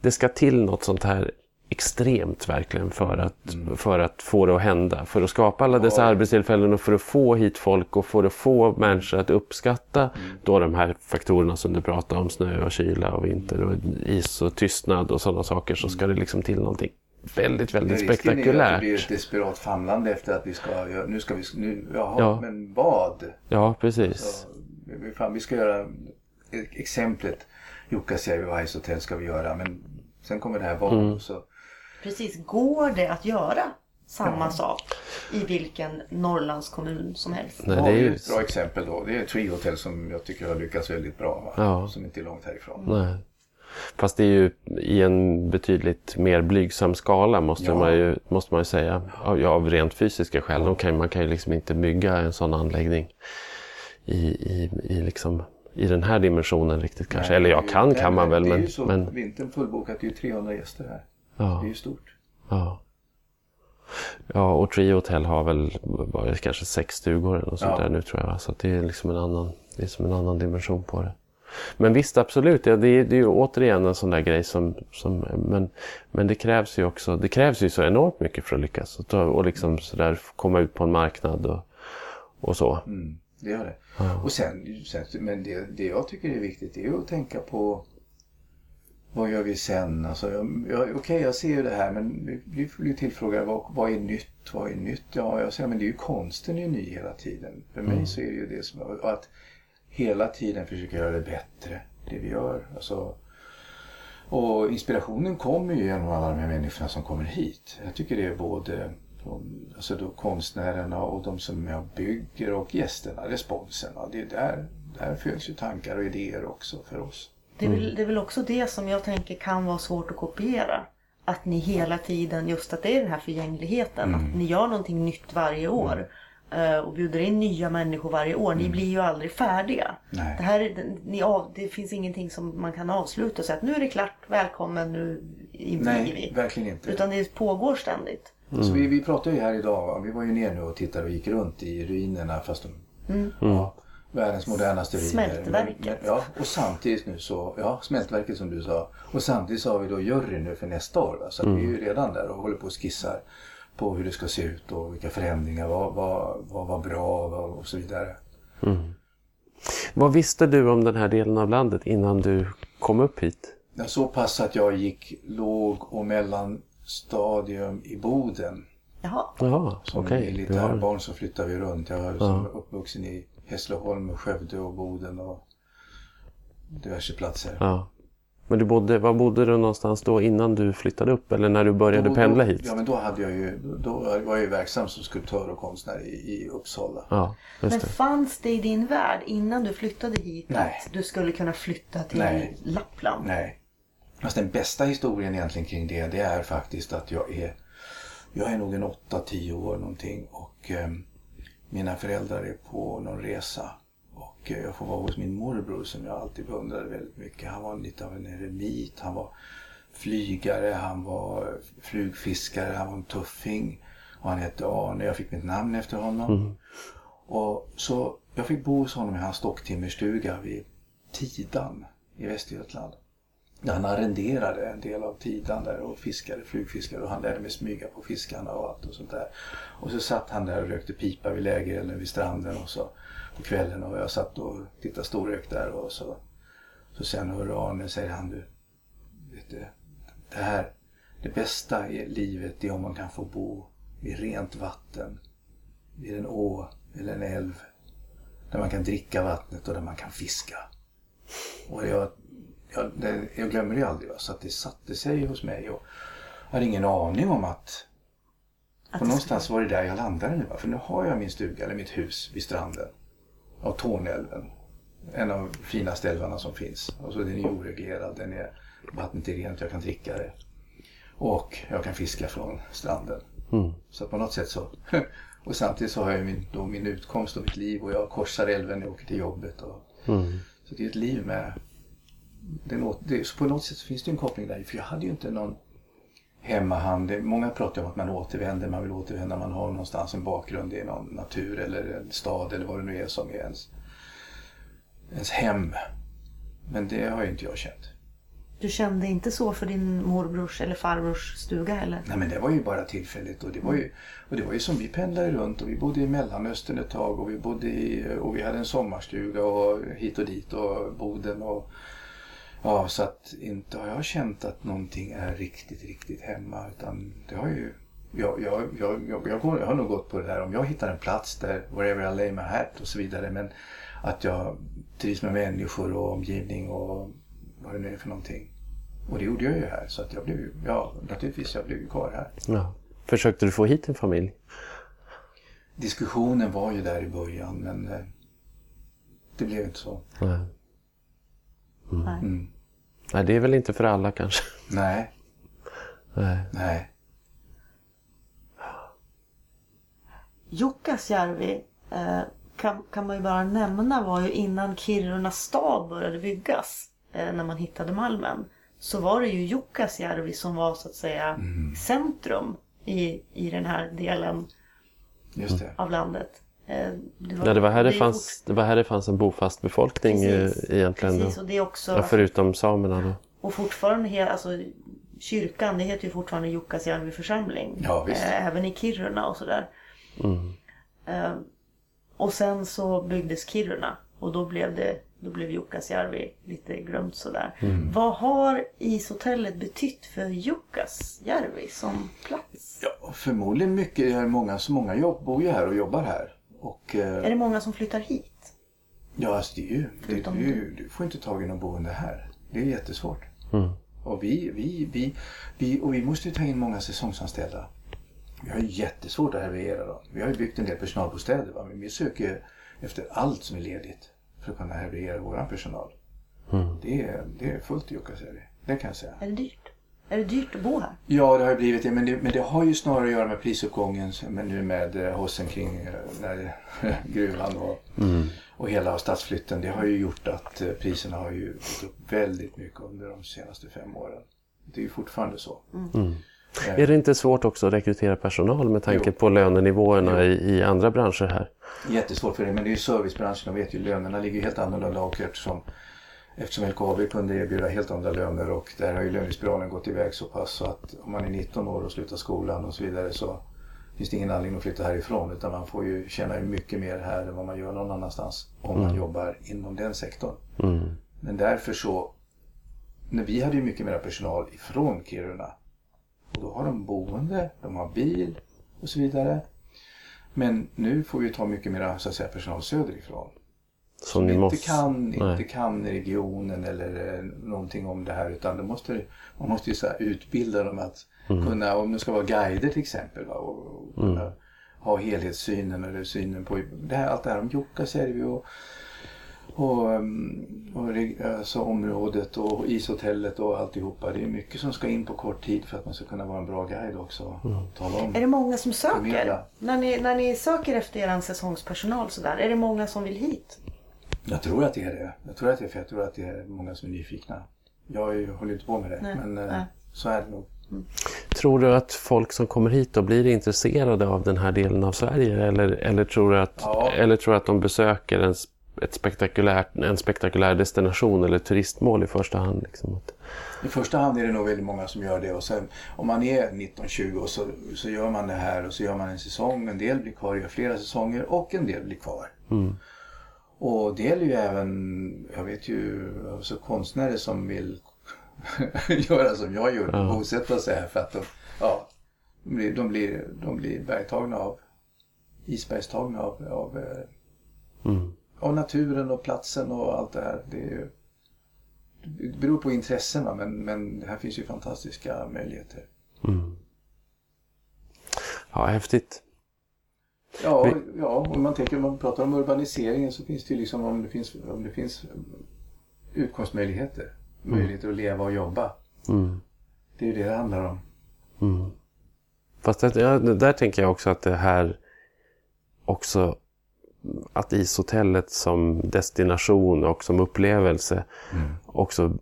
det ska till något sånt här extremt verkligen för att, för att få det att hända. För att skapa alla dessa Ja. arbetstillfällen och för att få hit folk och för att få människor att uppskatta då de här faktorerna som du pratar om, snö och kyla och vinter och is och tystnad och sådana saker så ska det liksom till någonting väldigt, väldigt Risken är att det blir ett spektakulärt. desperat famlande efter att vi ska nu ska vi, nu, jaha, Ja. men vad? Ja, precis. Så, fan, vi ska göra exemplet Jukkasjärvi Ice Hotel ska vi göra men sen kommer det här vad Mm. så Precis, går det att göra samma sak i vilken Norrlandskommun som helst? Nej, det är ju... ett bra exempel då. Det är Tree Hotel som jag tycker har lyckats väldigt bra. Va? Ja. Som inte är långt härifrån. Nej. Fast det är ju i en betydligt mer blygsam skala måste, Ja. man, ju, måste man ju säga. Av, ja, av rent fysiska skäl. De kan, man kan ju liksom inte bygga en sån anläggning i, i, i, liksom, i den här dimensionen riktigt kanske. Nej, Eller ja, kan kan man väl. Det är Men, ju så, men vintern fullbokat, det är ju 300 gäster här. Det ja, är ju stort. ja. ja, och Trio Hotel har väl bara kanske sex stugor eller något sånt Ja. där nu tror jag. Så det är liksom en annan, det är som en annan dimension på det. Men visst, absolut. Ja, det, är, det är ju återigen en sån där grej som... som men, men det krävs ju också... Det krävs ju så enormt mycket för att lyckas. Och, och liksom sådär komma ut på en marknad och, och så. Mm, det gör det. Ja. Och sen, sen men det, det jag tycker är viktigt är att tänka på vad gör vi sen? Alltså, jag, jag, Okej, jag ser ju det här men vi, blir tillfrågade vad, vad är nytt? Vad är nytt? Ja, jag säger men det är ju konsten är ju ny hela tiden. För mig så är det ju det som och att hela tiden försöka göra det bättre, det vi gör. Alltså, och inspirationen kommer ju genom alla de här människorna som kommer hit. Jag tycker det är både de, alltså då konstnärerna och de som jag bygger och gästerna, responsen. Det är där, där föds ju tankar och idéer också för oss. Det är, väl, det är väl också det som jag tänker kan vara svårt att kopiera. Att ni hela tiden, just att det är den här förgängligheten, att ni gör någonting nytt varje år. eh, Och bjuder in nya människor varje år. Ni blir ju aldrig färdiga. Nej. Det, här, är- ni av, det finns ingenting som man kan avsluta och säga att nu är det klart, välkommen, nu inviger Nej, vi. verkligen inte. Utan det pågår ständigt. Så vi, vi pratade ju här idag, vi var ju ner nu och tittade och gick runt i ruinerna fast de, Mm. ja, världens modernaste ruiner. Smältverket. Men, men, ja, och samtidigt nu så, ja smältverket som du sa. Och samtidigt så har vi då juryn nu för nästa år. Va? Så att vi är ju redan där och håller på och skissar på hur det ska se ut och vilka förändringar, vad vad, vad var bra vad, och så vidare. Vad visste du om den här delen av landet innan du kom upp hit? Ja, Så pass att jag gick låg och mellanstadium i Boden. Jaha. Jaha, Som militärbarn har... så flyttade vi runt. Jag var som uppvuxen i Hässleholm, Skövde och Boden och diverse platser. Ja. Men du bodde, var bodde du någonstans då innan du flyttade upp? Eller när du började Då- pendla hit? Ja, men då, hade jag ju, då var jag ju verksam som skulptör och konstnär i, i Uppsala. Ja, just Men fanns det i din värld innan du flyttade hit Nej. att du skulle kunna flytta till Nej. Lappland? Nej. Fast den bästa historien egentligen kring det, det är faktiskt att jag är, jag är nog en 8-10 år någonting och eh, mina föräldrar är på någon resa. Och eh, jag får vara hos min morbror som jag alltid beundrade väldigt mycket. Han var lite av en eremit, han var flygare, han var flugfiskare, han var en tuffing. Och han hette Arne, jag fick mitt namn efter honom. Och så jag fick bo hos honom i hans stocktimmerstuga vid Tidan i Västergötland. Han arrenderade en del av Tidan där och fiskade, flugfiskade och han lärde mig smyga på fiskarna och allt och sånt där. Och så satt han där och rökte pipa vid lägerelden vid stranden och så på kvällen och jag satt och tittade storrök där och så. Så sen hör Arne, säger han du, vet du, det här, det bästa i livet är om man kan få bo vid rent vatten, vid en å eller en älv där man kan dricka vattnet och där man kan fiska. Och jag, jag, det, jag glömmer det aldrig. va, Så att det satte sig hos mig. Och jag hade ingen aning om att... Att För det någonstans var det där jag landade nu. va, För nu har jag min stuga, eller mitt hus, vid stranden. Av Tornälven. En av de finaste älvarna som finns. Och så den är oreglerad. Den är, vattnet är rent, jag kan dricka det. Och jag kan fiska från stranden. Mm. Så på något sätt så... Och samtidigt så har jag min, då min utkomst och mitt liv och jag korsar älven när jag åker till jobbet. Och, Mm. så det är ett liv med... Det, något- det, så på något sätt finns det en koppling där. För jag hade ju inte någon hemmahand. Det- Många pratar om att man återvänder, man vill återvända, man har någonstans en bakgrund i någon natur eller en stad eller vad det nu är som är ens, ens hem. Men det har ju inte jag känt. Du kände inte så för din morbrors eller farbrors stuga heller? Nej men det var ju bara tillfälligt och det var ju, och det var ju som vi pendlade runt och vi bodde i Mellanöstern ett tag och vi bodde i, och vi hade en sommarstuga och hit och dit och Boden och Ja, så att inte har jag känt att någonting är riktigt, riktigt hemma. Utan det har ju... Jag, jag, jag, jag, jag, går, jag har nog gått på det där om jag hittar en plats där, wherever I lay my hat och så vidare. Men att jag trivs med människor och omgivning och vad det nu är för någonting. Och det gjorde jag ju här. Så att jag blev ja naturligtvis, jag blev kvar här. Ja. Försökte du få hit en familj? Diskussionen var ju där i början men eh, det blev inte så. Nej. Nej. Mm. Nej, det är väl inte för alla kanske. Nej, Nej. nej. Jukkasjärvi eh, kan, kan man ju bara nämna var ju innan Kiruna stad började byggas. Eh, när man hittade malmen. Så var det ju Jukkasjärvi som var så att säga centrum i, i den här delen Just det. av landet. Eh, det Ja, det, var här det, fanns, det var här det fanns en bofast befolkning Precis. eh, egentligen. Precis, och det är också... Ja, förutom samerna då. Och fortfarande, alltså kyrkan, det heter ju fortfarande Jukkasjärvi församling. Ja, visst. Eh, även i Kiruna och sådär. Mm. Och sen så byggdes Kiruna och då blev det då blev Jukkasjärvi lite glömt sådär. Mm. Vad har ishotellet betytt för Jukkasjärvi som plats? Ja, förmodligen mycket. Det är många, så många jobb, bor ju här och jobbar här. Och eh, Är det många som flyttar hit? ja, alltså det är ju, det, du, du får inte tag i någon boende här. Det är jättesvårt. Mm. Och vi, vi, vi, vi, och vi måste ju ta in många säsongsanställda. Vi har ju jättesvårt att härbärgera dem. Vi har ju byggt en del personalbostäder va? men vi söker efter allt som är ledigt för att kunna härbärgera vår personal. Mm. Det, är, det är fullt i Jukkasjärvi. Det kan jag säga. Är det dyrt? Är det dyrt att bo här? Ja, det har ju blivit det. Men det, men det har ju snarare att göra med prisuppgången men nu med eh, hossen kring eh, när, gruvan och, och hela stadsflytten. Det har ju gjort att eh, priserna har ju gått upp väldigt mycket under de senaste fem åren. Det är ju fortfarande så. Eh, Är det inte svårt också att rekrytera personal med tanke Jo. på lönenivåerna i, i andra branscher här? Jättesvårt för det, men det är ju servicebranschen och vet ju lönerna ligger helt annorlunda och eftersom, eftersom LKAB kunde erbjuda helt andra löner och där har ju lönespiralen gått iväg så pass så att om man är 19 år och slutar skolan och så vidare så finns det ingen anledning att flytta härifrån utan man får ju tjäna mycket mer här än vad man gör någon annanstans om man jobbar inom den sektorn. Mm. Men därför så, när vi hade ju mycket mer personal ifrån Kiruna och då har de boende, de har bil och så vidare. Men nu får vi ta mycket mer så att säga, personal söderifrån. Som ni inte, måste... kan, Nej. inte kan regionen eller eh, någonting om det här utan måste, man måste ju så här utbilda dem att Mm. kunna, om det ska vara guider till exempel va, och, och kunna ha helhetssynen eller synen på det här, allt det här om Jukkasjärvi och, och, um, och alltså området och ishotellet och alltihopa. Det är mycket som ska in på kort tid för att man ska kunna vara en bra guide också. Tala om. Är det många som söker? När ni, när ni söker efter er säsongspersonal sådär, är det många som vill hit? Jag tror att det är det. Jag tror att det är för jag tror att det är många som är nyfikna. Jag håller inte på med det Nej, men eh, nej. så är det nog. Tror du att folk som kommer hit då blir intresserade av den här delen av Sverige? Eller, eller, tror, du att, Ja. eller tror du att de besöker en, ett spektakulärt, en spektakulär destination eller turistmål i första hand? Liksom? I första hand är det nog väldigt många som gör det och sen om man är 19-20 och så, så gör man det här och så gör man en säsong. En del blir kvar, gör flera säsonger och en del blir kvar. Mm. Och det gäller ju även, jag vet ju alltså konstnärer som vill göra som jag gjorde, Ja. bosätta sig här för att de, ja, de blir, de blir, de blir bergtagna av, isbergstagna av, av, eh, Mm. av naturen och platsen och allt det här. Det, ju, det beror på intressen va? men, men här finns ju fantastiska möjligheter. Mm. Ja, häftigt. Ja, Vi- ja om man tänker om man pratar om urbaniseringen så finns det ju liksom om det finns, om det finns utkomstmöjligheter. Möjligheter att leva och jobba. Mm. Det är ju det det handlar om. Mm. Fast det, ja, där tänker jag också att det här också att ishotellet som destination och som upplevelse också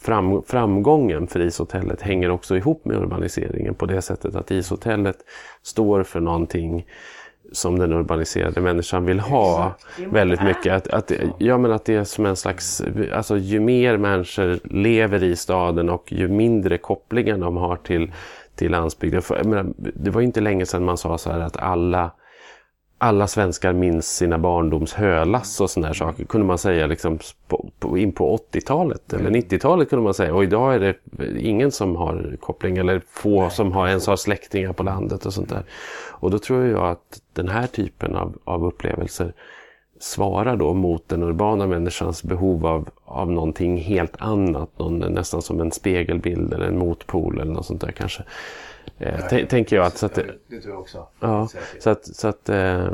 fram, framgången för ishotellet hänger också ihop med urbaniseringen på det sättet att ishotellet står för någonting som den urbaniserade människan vill ha väldigt mycket. Att, att, ja, men att det är som en slags, alltså ju mer människor lever i staden och ju mindre kopplingar de har till, till landsbygden. För, menar, det var ju inte länge sedan man sa så här att alla alla svenskar minns sina barndoms hölass och sådana här saker. Kunde man säga liksom på, på, in på 80-talet eller 90-talet kunde man säga. Och idag är det ingen som har koppling eller få som har, ens har släktingar på landet och sånt där. Och då tror jag att den här typen av, av upplevelser svarar då mot den urbana människans behov av, av någonting helt annat. Någon, nästan som en spegelbild eller en motpol eller något sånt där kanske. Eh, t- tänker jag att... Så att det, det tror jag också. Ja, Säkert. så att, så att eh,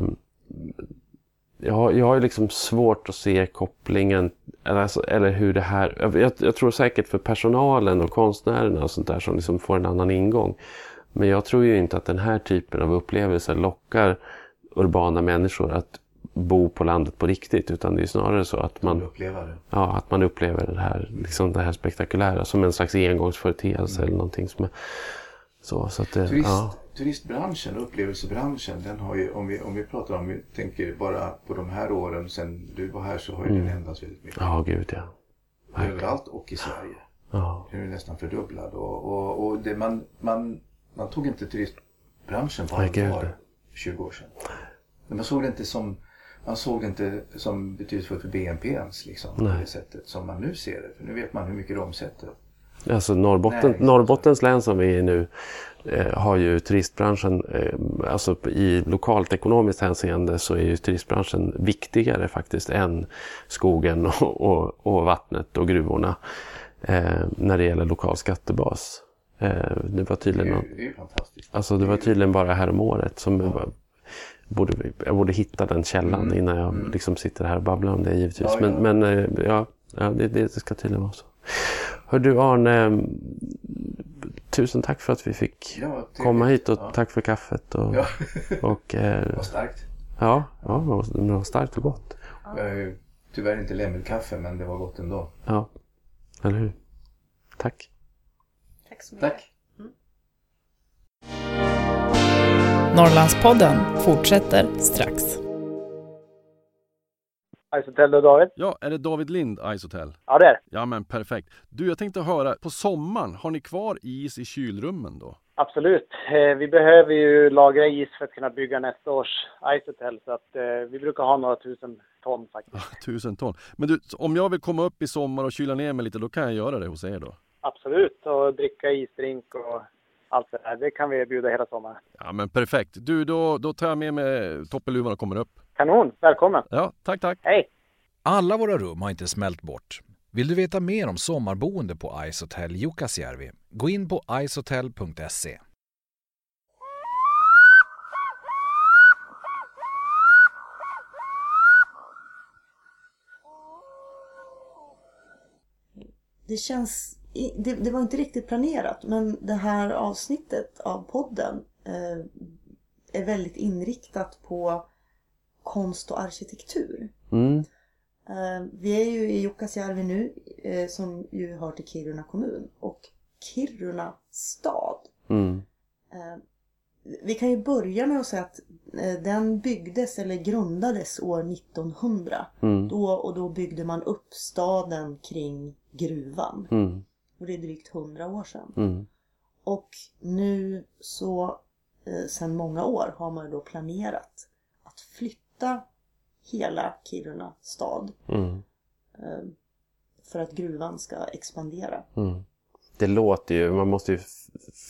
jag, har- jag har ju liksom svårt att se kopplingen eller, alltså, eller hur det här... Jag, jag tror säkert för personalen och konstnärerna och sånt där som liksom får en annan ingång. Men jag tror ju inte att den här typen av upplevelser lockar urbana människor att bo på landet på riktigt utan det är snarare så att man, uppleva det. ja, att man upplever det här, liksom det här spektakulära som en slags engångsföreteelse eller någonting som är så. så att Turist, ja. Turistbranschen, upplevelsebranschen, den har ju, om vi, om vi pratar om, vi tänker bara på de här åren sen du var här så har ju den ändrats väldigt mycket. ja, gud ja. Överallt och i Sverige. ja. Den är nästan fördubblad och, och, och det man, man, man tog inte turistbranschen på allvar för 20 år sedan. Men man såg det inte som man såg det inte som betydelsefullt för BNP ens liksom, på det sättet som man nu ser det. För nu vet man hur mycket det omsätter. Alltså Norrbotten, Nej. Norrbottens län som vi är i nu eh, har ju turistbranschen, eh, alltså i lokalt ekonomiskt hänseende så är ju turistbranschen viktigare faktiskt än skogen och, och, och vattnet och gruvorna eh, när det gäller lokal skattebas. Eh, det var Det är, tydligen någon, ju- det är fantastiskt. Alltså det var tydligen bara här om året som jag var- borde, jag borde hitta den källan innan jag liksom sitter här och babblar om det givetvis. Mm. Ja, ja. Men, men eh, ja, ja det, det ska tydligen vara så. Hör du Arne, tusen tack för att vi fick Ja, komma hit och Ja. tack för kaffet. Och, Ja, och, eh, vad starkt. ja, ja, det var, det var starkt och gott. Jag har ju tyvärr inte lämmelkaffe men det var gott ändå. Ja, eller hur? Tack. Tack så mycket. Tack. Norrlandspodden fortsätter strax. Isotel och David? Ja, är det David Lind, Ice Hotel? Ja, det är. Ja men perfekt. Du, jag tänkte höra, på sommaren, har ni kvar is i kylrummen då? Absolut. Eh, vi behöver ju lagra is för att kunna bygga nästa års Isotel. Så att eh, vi brukar ha några tusen ton faktiskt. Tusen ton. Men du, om jag vill komma upp i sommar och kyla ner mig lite, då kan jag göra det hos er då? Absolut. Och dricka isdrink och allt det där. Det kan vi erbjuda hela sommaren. Ja men perfekt. Du, då, då tar jag med mig toppeluvan och kommer upp. Kanon. Välkommen. Ja, tack tack. Hej! Alla våra rum har inte smält bort. Vill du veta mer om sommarboende på Ice Hotel Jukkasjärvi? Gå in på icehotel.se. Det känns... Det, det var inte riktigt planerat men det här avsnittet av podden eh, är väldigt inriktat på konst och arkitektur. Mm. Eh, vi är ju i Jukkasjärvi nu eh, som ju hör till Kiruna kommun och Kiruna stad. Mm. Eh, vi kan ju börja med att säga att den byggdes eller grundades år 1900. Mm. Då, och då byggde man upp staden kring gruvan. Mm. Och det är drygt 100 år sedan. Mm. Och nu så eh, sedan många år har man då planerat att flytta hela Kiruna stad Mm. eh, för att gruvan ska expandera. Mm. Det låter ju, man måste ju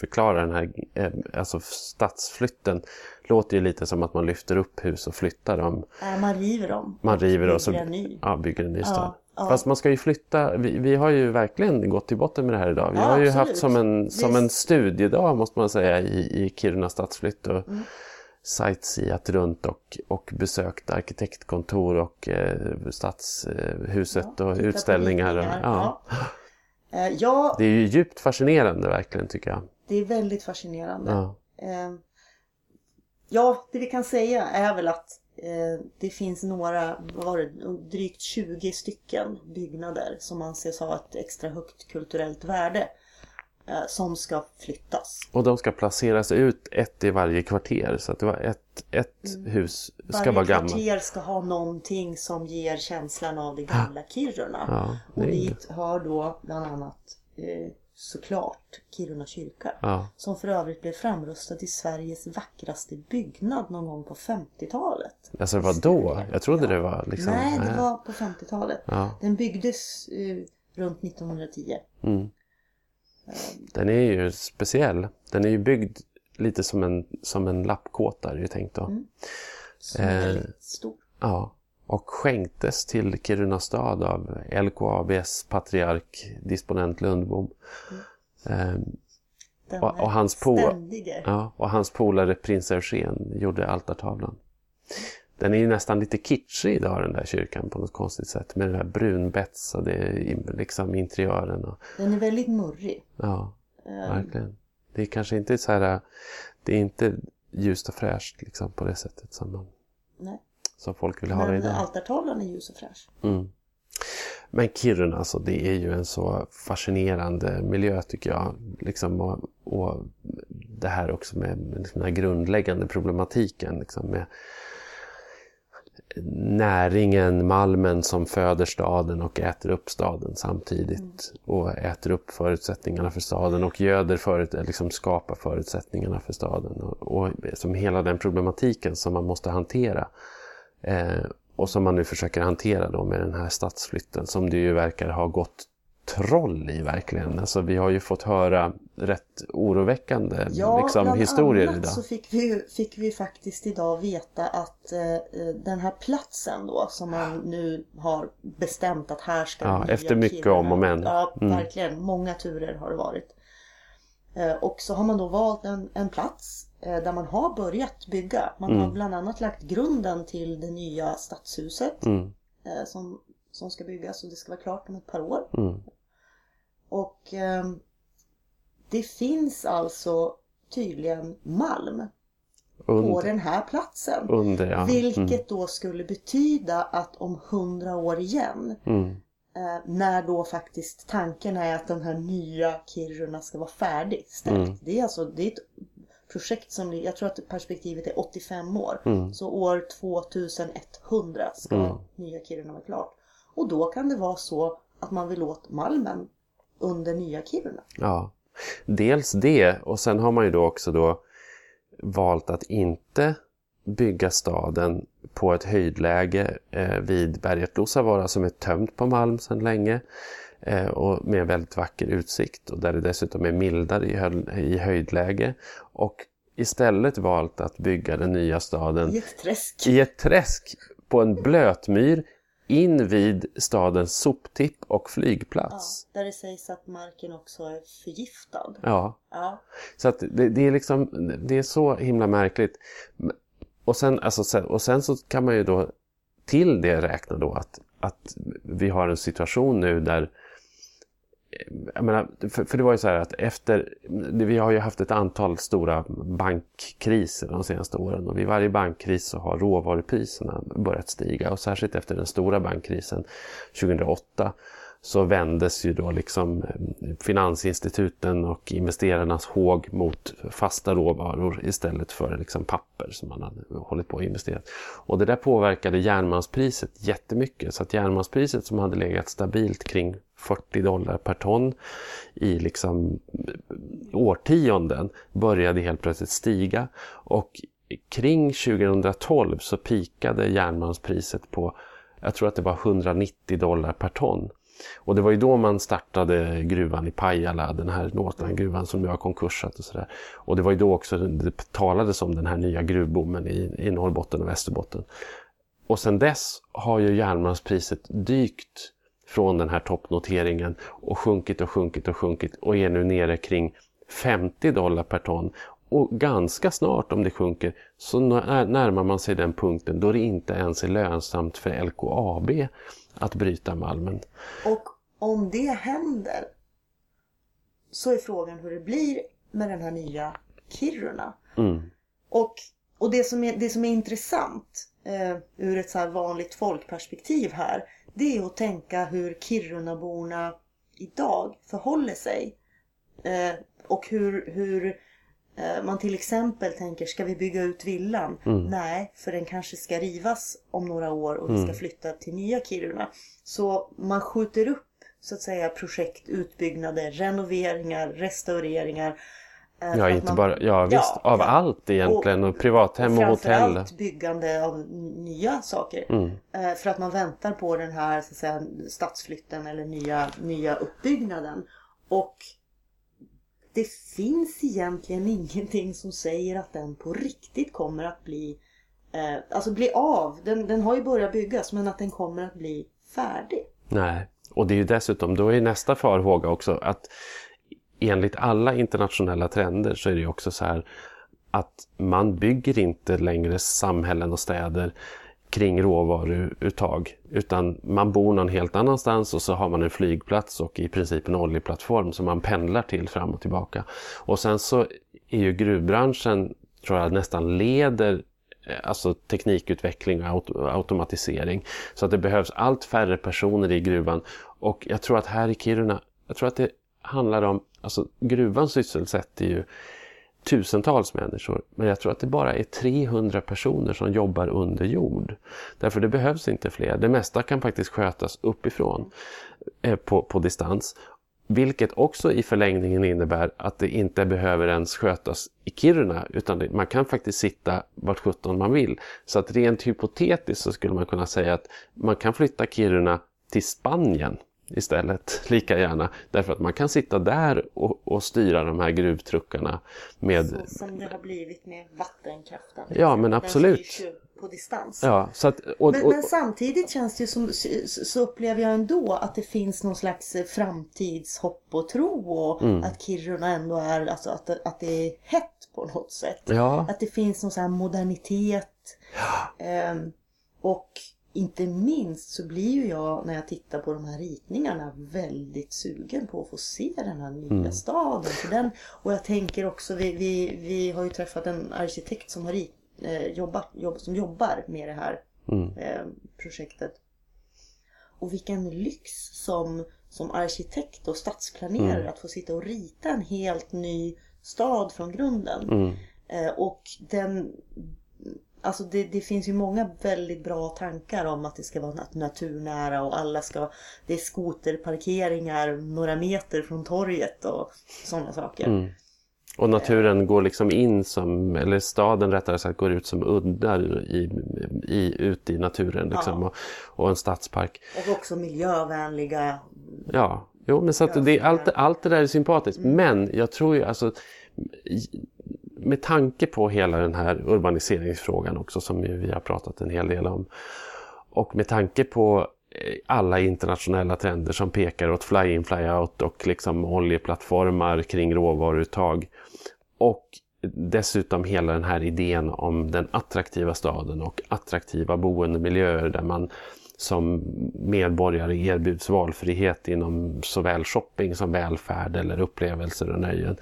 förklara den här, eh, alltså stadsflytten låter ju lite som att man lyfter upp hus och flyttar dem. Äh, man river dem. Man river och så bygger en ny. ja, bygger en ny Ja, stad. ja. Fast man ska ju flytta, vi, vi har ju verkligen gått till botten med det här idag. Vi Ja, har ju absolut. haft som en, som en studiedag måste man säga i, i Kiruna stadsflytt och Mm. Sightseeat runt och, och besökt arkitektkontor och eh, stadshuset Ja, och utställningar. Och, ja. ja. Eh, ja, Det är ju djupt fascinerande verkligen tycker jag. det är väldigt fascinerande. Ja. Eh, Ja, det vi kan säga är väl att eh, det finns några, var det, drygt 20 stycken byggnader som anses ha ett extra högt kulturellt värde som ska flyttas. Och de ska placeras ut ett i varje kvarter så att det var ett, ett hus ska Mm. Varje vara gammalt. kvarter ska ha någonting som ger känslan av det gamla Kiruna. Ja, Och dit hör då bland annat eh, såklart Kiruna kyrka. Ja. Som för övrigt blev framröstad till Sveriges vackraste byggnad någon gång på 50-talet. Alltså det var då? Jag trodde det var liksom... Nej, det var på 50-talet. Ja. Den byggdes eh, runt 1910. Mm. Den är ju speciell. Den är ju byggd lite som en, som en lappkåta är det ju tänkt då. Mm. Som är Eh, stor. Ja. Och skänktes till Kiruna stad av LKABs patriark disponent Lundbom. Eh, Den och- och hans po-. Ja, och hans polare prins Eugen gjorde altartavlan. Den är ju nästan lite kitschig idag den där kyrkan på något konstigt sätt. Med den där brunbetsade liksom interiören. Och, Den är väldigt murrig. ja, Eh, verkligen. Det är kanske inte så här... Det är inte ljust och fräscht liksom på det sättet som, man, nej. som folk vill ha det Men idag. altartavlan är ljus och fräsch. Mm. Men Kiruna, alltså, det är ju en så fascinerande miljö tycker jag. Liksom, och, och det här också med, med den här grundläggande problematiken liksom, med näringen, malmen som föder staden och äter upp staden samtidigt. Och äter upp förutsättningarna för staden och göder förut, liksom skapar förutsättningarna för staden. Och, och som hela den problematiken som man måste hantera. Eh, och som man nu försöker hantera då med den här stadsflytten som det ju verkar ha gått troll i verkligen. Alltså vi har ju fått höra rätt oroväckande liksom, bland historier idag. så fick vi, fick vi faktiskt idag veta att eh, den här platsen då som man nu har bestämt att här ska Ja, efter mycket Kiruna- om och men. Ja, Mm. verkligen. Många turer har det varit. Eh, och så har man då valt en, en plats eh, där man har börjat bygga. Man har Mm. bland annat lagt grunden till det nya stadshuset Mm, eh, som, som ska byggas och det ska vara klart om ett par år. Och ehm, det finns alltså tydligen malm på under, den här platsen. under, ja. Vilket Mm, då skulle betyda att om hundra år igen, mm, eh, när då faktiskt tanken är att den här nya Kiruna ska vara färdigställt. Mm. Det är alltså det är ett projekt som, jag tror att perspektivet är 85 år. mm, Så år 2100 ska Mm. nya Kiruna vara klart. Och då kan det vara så att man vill åt malmen under nya Kiruna. ja. Dels det och sen har man ju då också då valt att inte bygga staden på ett höjdläge eh, vid berget Luossavaara som är tömt på malm sedan länge eh, och med en väldigt vacker utsikt och där det dessutom är mildare i, i höjdläge och istället valt att bygga den nya staden I ett träsk. i ett träsk på en blötmyr in vid stadens soptipp och Ja, flygplats. där det sägs att marken också är förgiftad. Ja, Ja, så att det, det är liksom det är så himla märkligt. Och sen, alltså, och sen så kan man ju då till det räkna då att, att vi har en situation nu där jag menar, för, för det var ju så här att efter, vi har ju haft ett antal stora bankkriser de senaste åren och vid varje bankkris så har råvarupriserna börjat stiga och särskilt efter den stora bankkrisen 2008 så vändes ju då liksom eh, finansinstituten och investerarnas håg mot fasta råvaror istället för liksom papper som man hade hållit på att investera. Och det där påverkade järnmalmspriset jättemycket så att järnmalmspriset som hade legat stabilt kring 40 dollar per ton i liksom eh, årtionden började helt plötsligt stiga och kring 2012 så pikade järnmalmspriset på jag tror att det var 190 dollar per ton. Och det var ju då man startade gruvan i Pajala, den här gruvan som nu har konkursat och sådär. Och det var ju då också det talades om den här nya gruvboomen i, i Norrbotten och Västerbotten. Och sen dess har ju järnmalmspriset dykt från den här toppnoteringen och sjunkit och sjunkit och sjunkit och är nu nere kring 50 dollar per ton. Och ganska snart om det sjunker så närmar man sig den punkten då det inte ens är lönsamt för LKAB att bryta malmen. och om det händer så är frågan hur det blir med den här nya Kiruna. Mm. Och, och det, som är, det som är intressant eh, ur ett så här vanligt folkperspektiv här det är att tänka hur Kirunaborna idag förhåller sig. Eh, och hur, hur man till exempel tänker, ska vi bygga ut villan? Nej, för den kanske ska rivas om några år och vi ska flytta till nya Kiruna. Så man skjuter upp så att säga projekt, utbyggnader, renoveringar, restaureringar. eh, Ja, inte man- bara, ja visst, av ja. allt egentligen och privathem och hotell. framförallt byggande av nya saker. Mm. Eh, För att man väntar på den här så att säga, stadsflytten eller nya, nya uppbyggnaden. Och det finns egentligen ingenting som säger att den på riktigt kommer att bli eh, alltså bli av. Den, den har ju börjat byggas men att den kommer att bli färdig. Nej, och det är ju dessutom, då är nästa farhåga också att enligt alla internationella trender så är det ju också så här att man bygger inte längre samhällen och städer kring råvaruuttag utan man bor någon helt annanstans och så har man en flygplats och i princip en oljeplattform som man pendlar till fram och tillbaka. Och sen så är ju gruvbranschen, tror jag, nästan leder eh, alltså teknikutveckling och aut automatisering. Så att det behövs allt färre personer i gruvan. Och jag tror att här i Kiruna, jag tror att det handlar om, alltså gruvan sysselsätter ju tusentals människor. Men jag tror att det bara är 300 personer som jobbar under jord. Därför det behövs inte fler. Det mesta kan faktiskt skötas uppifrån eh, på, på distans. Vilket också i förlängningen innebär att det inte behöver ens skötas i Kiruna utan det, man kan faktiskt sitta vart 17 man vill. Så att rent hypotetiskt så skulle man kunna säga att man kan flytta Kiruna till Spanien istället lika gärna. Därför att man kan sitta där och, och styra de här gruvtruckarna med... Så som det har blivit med vattenkraften. Ja, men absolut. på distans. Ja, så att, och, Men, och, men samtidigt känns det som, så upplever jag ändå att det finns någon slags eh, framtidshopp och tro och Mm. att Kiruna ändå är, alltså att, att det är hett på något sätt. ja, Att det finns någon sån här modernitet. Ehm, och inte minst så blir ju jag när jag tittar på de här ritningarna väldigt sugen på att få se den här nya Mm. staden. För den, och jag tänker också, vi, vi, vi har ju träffat en arkitekt som har rit, eh, jobbat, jobb, som jobbar med det här mm, eh, projektet. Och vilken lyx som, som arkitekt och stadsplanerare Mm. att få sitta och rita en helt ny stad från grunden. mm, Eh, och den, alltså det, det finns ju många väldigt bra tankar om att det ska vara nat- naturnära och alla ska, det är skoterparkeringar några meter från torget och sådana saker. mm. Och naturen går liksom in som, eller staden rättare sagt går ut som uddar i, i, ut i naturen liksom. Ja. Och, och en stadspark. Och också miljövänliga Ja, jo men så att det, allt, allt det där är sympatiskt. Men jag tror ju alltså med tanke på hela den här urbaniseringsfrågan också som ju vi har pratat en hel del om. Och med tanke på eh, alla internationella trender som pekar åt fly-in, fly-out och liksom oljeplattformar kring råvaruuttag. Och dessutom hela den här idén om den attraktiva staden och attraktiva boendemiljöer där man som medborgare erbjuds valfrihet inom såväl shopping som välfärd eller upplevelser och nöjen.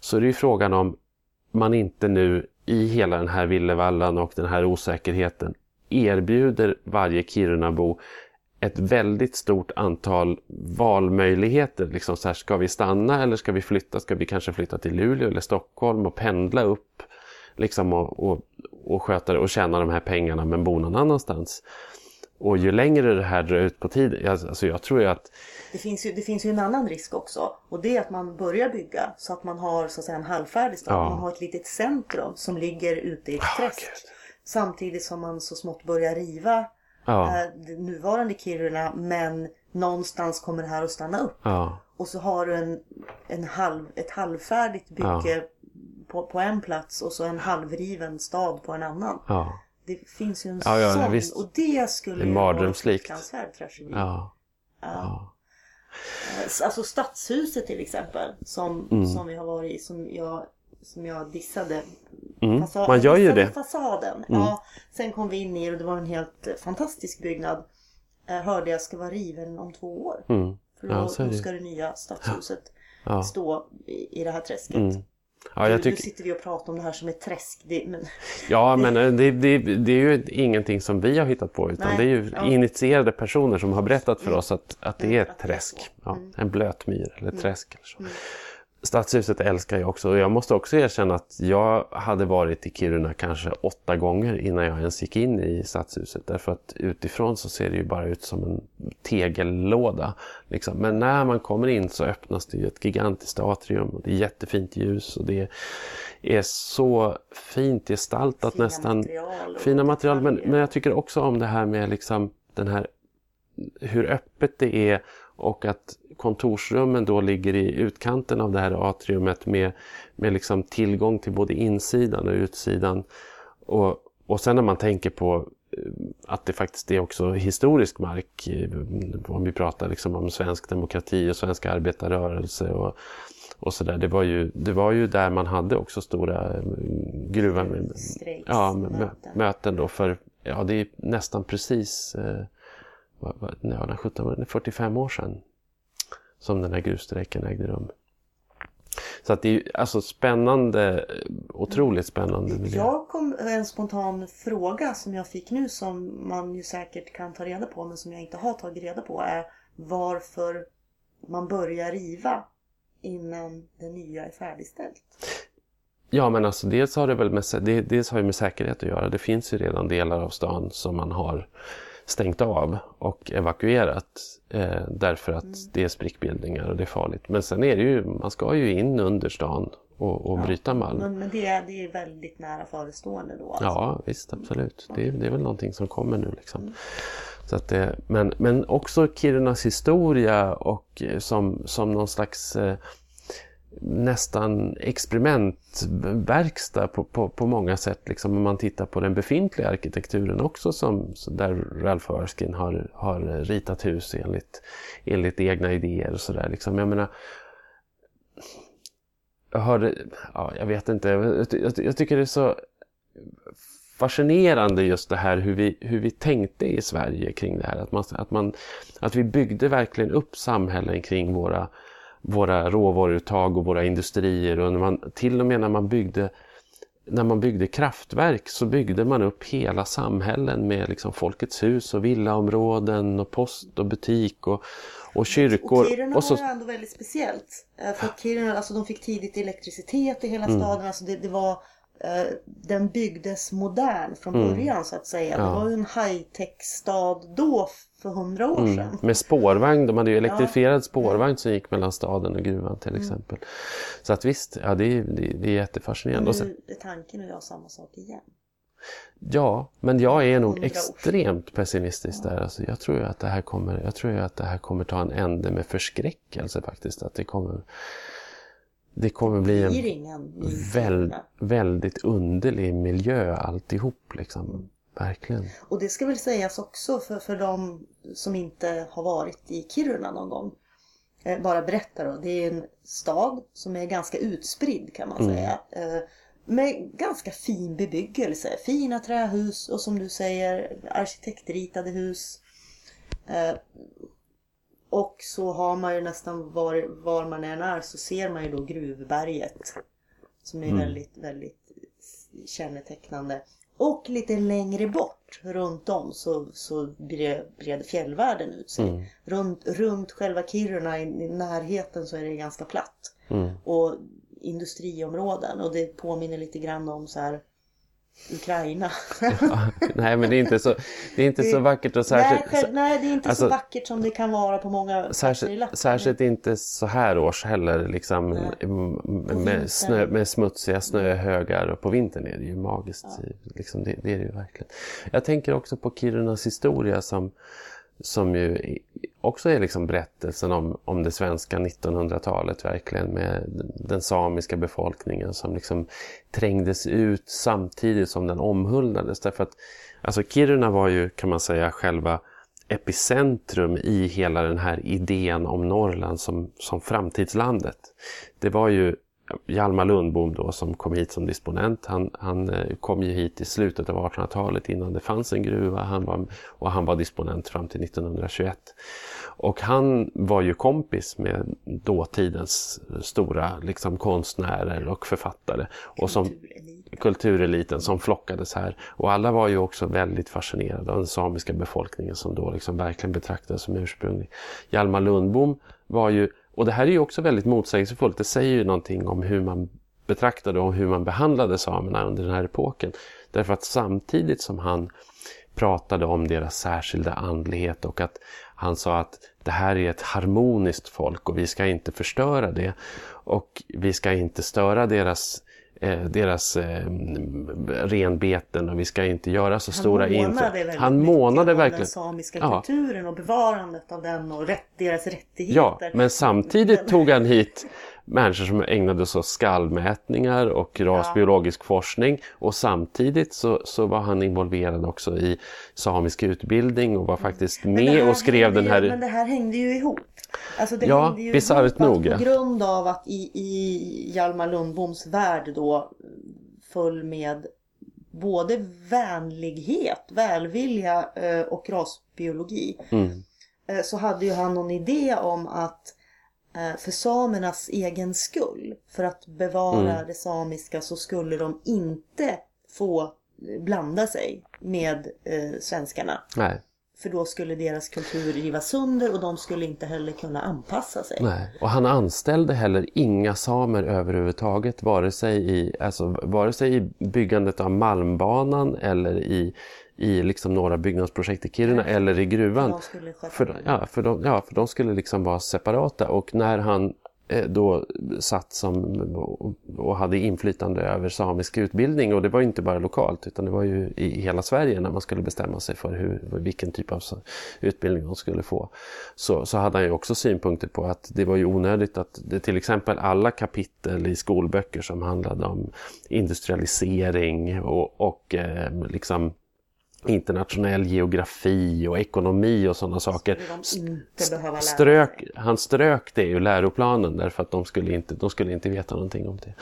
Så det är ju frågan om man inte nu i hela den här villevallan och den här osäkerheten erbjuder varje Kirunabo ett väldigt stort antal valmöjligheter. Liksom så här, ska vi stanna eller ska vi flytta? Ska vi kanske flytta till Luleå eller Stockholm och pendla upp liksom och, och, och sköta det och tjäna de här pengarna men bo någon annanstans? Och ju längre det här drar ut på tiden, alltså, alltså jag tror ju att det finns, ju, det finns ju en annan risk också och det är att man börjar bygga så att man har så att säga en halvfärdig stad. Ja. Man har ett litet centrum som ligger ute i ett träsk. Gud. Samtidigt som man så smått börjar riva ja, eh, nuvarande Kiruna men någonstans kommer det här att stanna upp. ja, Och så har du en, en halv, ett halvfärdigt bygge på, på en plats och så en halvriven stad på en annan. Det finns ju en Ja, sån och det skulle Det är ju vara en fruktansvärd tragedi. ja, Alltså stadshuset till exempel som, Mm. som vi har varit i som jag, som jag dissade. Mm. Fasa- Man gör ju det. Mm. fasaden. Ja, sen kom vi in i det och det var en helt eh, fantastisk byggnad. Eh, hörde jag ska vara riven om två år. Mm. För då, Ja, då ska det nya stadshuset Ja. stå i, i det här träsket. Mm. Ja, nu, jag nu tycker, sitter vi och pratar om det här som ett träsk. Det, men, ja, men eh, det, det, det är ju ingenting som vi har hittat på utan Nej, det är ju ja. initierade personer som har berättat för oss att, att det är Mm, ett är träsk. så. Ja, Mm. en blöt myr eller ett träsk. Eller så. Stadshuset älskar jag också och jag måste också erkänna att jag hade varit i Kiruna kanske åtta gånger innan jag ens gick in i Stadshuset. Därför att utifrån så ser det ju bara ut som en tegellåda. Liksom. Men när man kommer in så öppnas det ju ett gigantiskt atrium och det är jättefint ljus och det är så fint gestaltat Fina nästan. material Fina material. Men, men jag tycker också om det här med liksom den här hur öppet det är och att kontorsrummen då ligger i utkanten av det här atriumet med, med liksom tillgång till både insidan och utsidan. Och, och sen när man tänker på eh, att det faktiskt är också historisk mark, eh, om vi pratar liksom om svensk demokrati och svensk arbetarrörelse och, och sådär. Det, var ju, det var ju där man hade också stora eh, gruvan ja, möten då för, ja det är nästan precis eh, vad, vad, ja, den 17, 45 år sedan som den här gruvstrejken ägde rum. Så att det är alltså spännande, otroligt spännande miljö. Jag kom en spontan fråga som jag fick nu som man ju säkert kan ta reda på men som jag inte har tagit reda på är varför man börjar riva innan det nya är färdigställt. Ja men alltså dels har det väl med, dels har det med säkerhet att göra. Det finns ju redan delar av stan som man har stängt av och evakuerat eh, därför att det är sprickbildningar och det är farligt. Men sen är det ju, man ska ju in under stan och, och bryta malm. Men, men det, är, det är väldigt nära förestående då. Alltså. Ja, visst absolut. Det, är- det är väl någonting som kommer nu. Liksom. Så att det, men, men också Kirunas historia och eh, som, som någon slags eh, nästan experimentverkstad på, på, på många sätt. Liksom, om man tittar på den befintliga arkitekturen också som, där Ralph Erskine har, har ritat hus enligt, enligt egna idéer. Och så där, liksom. Jag menar, jag hörde, ja, jag vet inte, jag, jag, jag tycker det är så fascinerande just det här hur vi, hur vi tänkte i Sverige kring det här. Att, man, att, man, att vi byggde verkligen upp samhällen kring våra, våra råvaruuttag och våra industrier. Och när man, till och med när man byggde när man byggde kraftverk så byggde man upp hela samhällen med liksom Folkets hus och villaområden och post och butik och, och kyrkor. Och Kiruna och så, var ändå väldigt speciellt. Eh, För Kiruna, alltså de fick tidigt elektricitet i hela Mm. staden. Alltså det, det var, den byggdes modern från Mm. början så att säga. Ja. Det var ju en high-tech stad då för hundra år Mm, sedan. med spårvagn, de hade ju elektrifierad spårvagn som gick mellan staden och gruvan till exempel. Så att visst, ja, det, är, det, det är jättefascinerande. Och sen, Nu är tanken att göra samma sak igen. ja, men jag är nog extremt pessimistisk där. Alltså, jag tror ju att det här kommer, jag tror att det här kommer ta en ände med förskräckelse faktiskt. Att det kommer, det kommer bli en väl, väldigt underlig miljö alltihop liksom. Verkligen. Och det ska väl sägas också för, för de som inte har varit i Kiruna någon gång. Eh, bara berätta då. Det är en stad som är ganska utspridd kan man Mm. säga. Eh, med ganska fin bebyggelse. Fina trähus och som du säger arkitektritade hus. Eh, och så har man ju nästan var, var man än är så ser man ju då Gruvberget. Som är Mm. väldigt, väldigt kännetecknande. Och lite längre bort runt om så, så bred, fjällvärlden ut sig. Mm. Runt, runt själva Kiruna i, i närheten så är det ganska platt. Mm. Och industriområden och det påminner lite grann om så här Ukraina. Nej men det är inte så, det är inte så vackert och nej, särskilt, själv, nej, det är inte alltså- så vackert som det kan vara på många Särskilt, särskilt inte så här års heller liksom Nej. med, snö, med smutsiga snöhögar och på vintern är det ju magiskt. Liksom, det, det är det ju verkligen. Jag tänker också på Kirunas historia som, som ju också är liksom berättelsen om, om det svenska 1900-talet verkligen med den samiska befolkningen som liksom trängdes ut samtidigt som den omhuldades. Därför att alltså Kiruna var ju kan man säga själva epicentrum i hela den här idén om Norrland som, som framtidslandet. Det var ju Hjalmar Lundbom då som kom hit som disponent. Han, han eh, kom ju hit i slutet av 1800-talet innan det fanns en gruva han var, och han var disponent fram till 1921. Och han var ju kompis med dåtidens stora liksom, konstnärer och författare. Och som, Kultureliten. kultureliten som flockades här. Och alla var ju också väldigt fascinerade av den samiska befolkningen som då liksom verkligen betraktades som ursprunglig. Hjalmar Lundbom var ju och det här är ju också väldigt motsägelsefullt. Det säger ju någonting om hur man betraktade och hur man behandlade samerna under den här epoken. Därför att samtidigt som han pratade om deras särskilda andlighet och att han sa att det här är ett harmoniskt folk och vi ska inte förstöra det. Och vi ska inte störa deras deras eh, renbeten och vi ska inte göra så Han stora väldigt Han månade verkligen. den samiska Ja. kulturen och bevarandet av den och rätt, deras rättigheter. Ja, men samtidigt tog han hit människor som ägnade sig åt skallmätningar och rasbiologisk forskning och samtidigt så, så var han involverad också i samisk utbildning och var faktiskt Men det med här och skrev den hängde ju- här... Men det här hängde ju ihop. Alltså det Ja, hängde ju bisarrt ihop nog, ja. På grund av att i, i Hjalmar Lundboms värld då föll med både vänlighet, välvilja eh, och rasbiologi. Mm, eh, Så hade ju han någon idé om att för samernas egen skull, för att bevara Mm. det samiska så skulle de inte få eh, blanda sig med eh, svenskarna. nej, För då skulle deras kultur rivas sönder och de skulle inte heller kunna anpassa sig. nej. Och han anställde heller inga samer överhuvudtaget vare sig i, alltså, vare sig i byggandet av Malmbanan eller i, i liksom några byggnadsprojekt i Kiruna Nej. eller i gruvan. De För, ja, för de, ja, för de skulle liksom vara separata och när han eh, då satt som och, hade inflytande över samisk utbildning och det var inte bara lokalt utan det var ju i hela Sverige när man skulle bestämma sig för hur, vilken typ av utbildning de skulle få. Så, så hade han ju också synpunkter på att det var ju onödigt att det, till exempel alla kapitel i skolböcker som handlade om industrialisering och, och eh, liksom internationell geografi och ekonomi och sådana saker. strök, han strök det ur läroplanen därför att de skulle inte, de skulle inte veta någonting om det.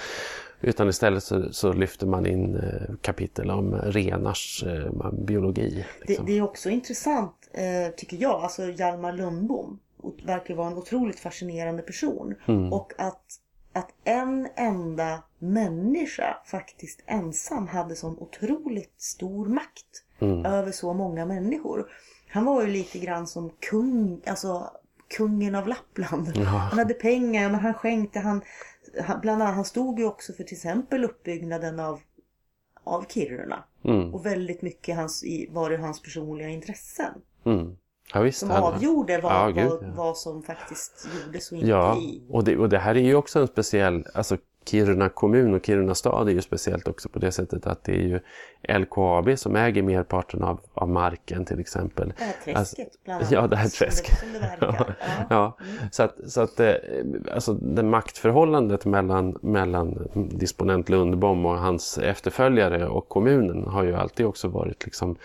Utan istället så, så lyfter man in eh, kapitel om renars eh, biologi. Det, Liksom. det är också intressant, eh, tycker jag, alltså Hjalmar Lundbom verkar vara en otroligt fascinerande person. Mm. Och att, att en enda människa faktiskt ensam hade sån otroligt stor makt Mm. över så många människor. Han var ju lite grann som kung, alltså kungen av Lappland. Ja. Han hade pengar, men han skänkte, han, han, bland annat, han stod ju också för till exempel uppbyggnaden av, av Kiruna. Mm. Och väldigt mycket hans, i- var det hans personliga intressen. Mm. Ja, visst, Som han- avgjorde vad, Ja, gud, vad, vad som faktiskt gjordes och inte Ja, i. och det, och det här är ju också en speciell, alltså Kiruna kommun och Kiruna stad är ju speciellt också på det sättet att det är ju LKAB som äger merparten av, av marken till exempel. Det här träsket Alltså, bland annat. ja, det här som träsket. Som det verkar. Ja. Ja, så att, så att eh, alltså det maktförhållandet mellan, mellan disponent Lundbom och hans efterföljare och kommunen har ju alltid också varit liksom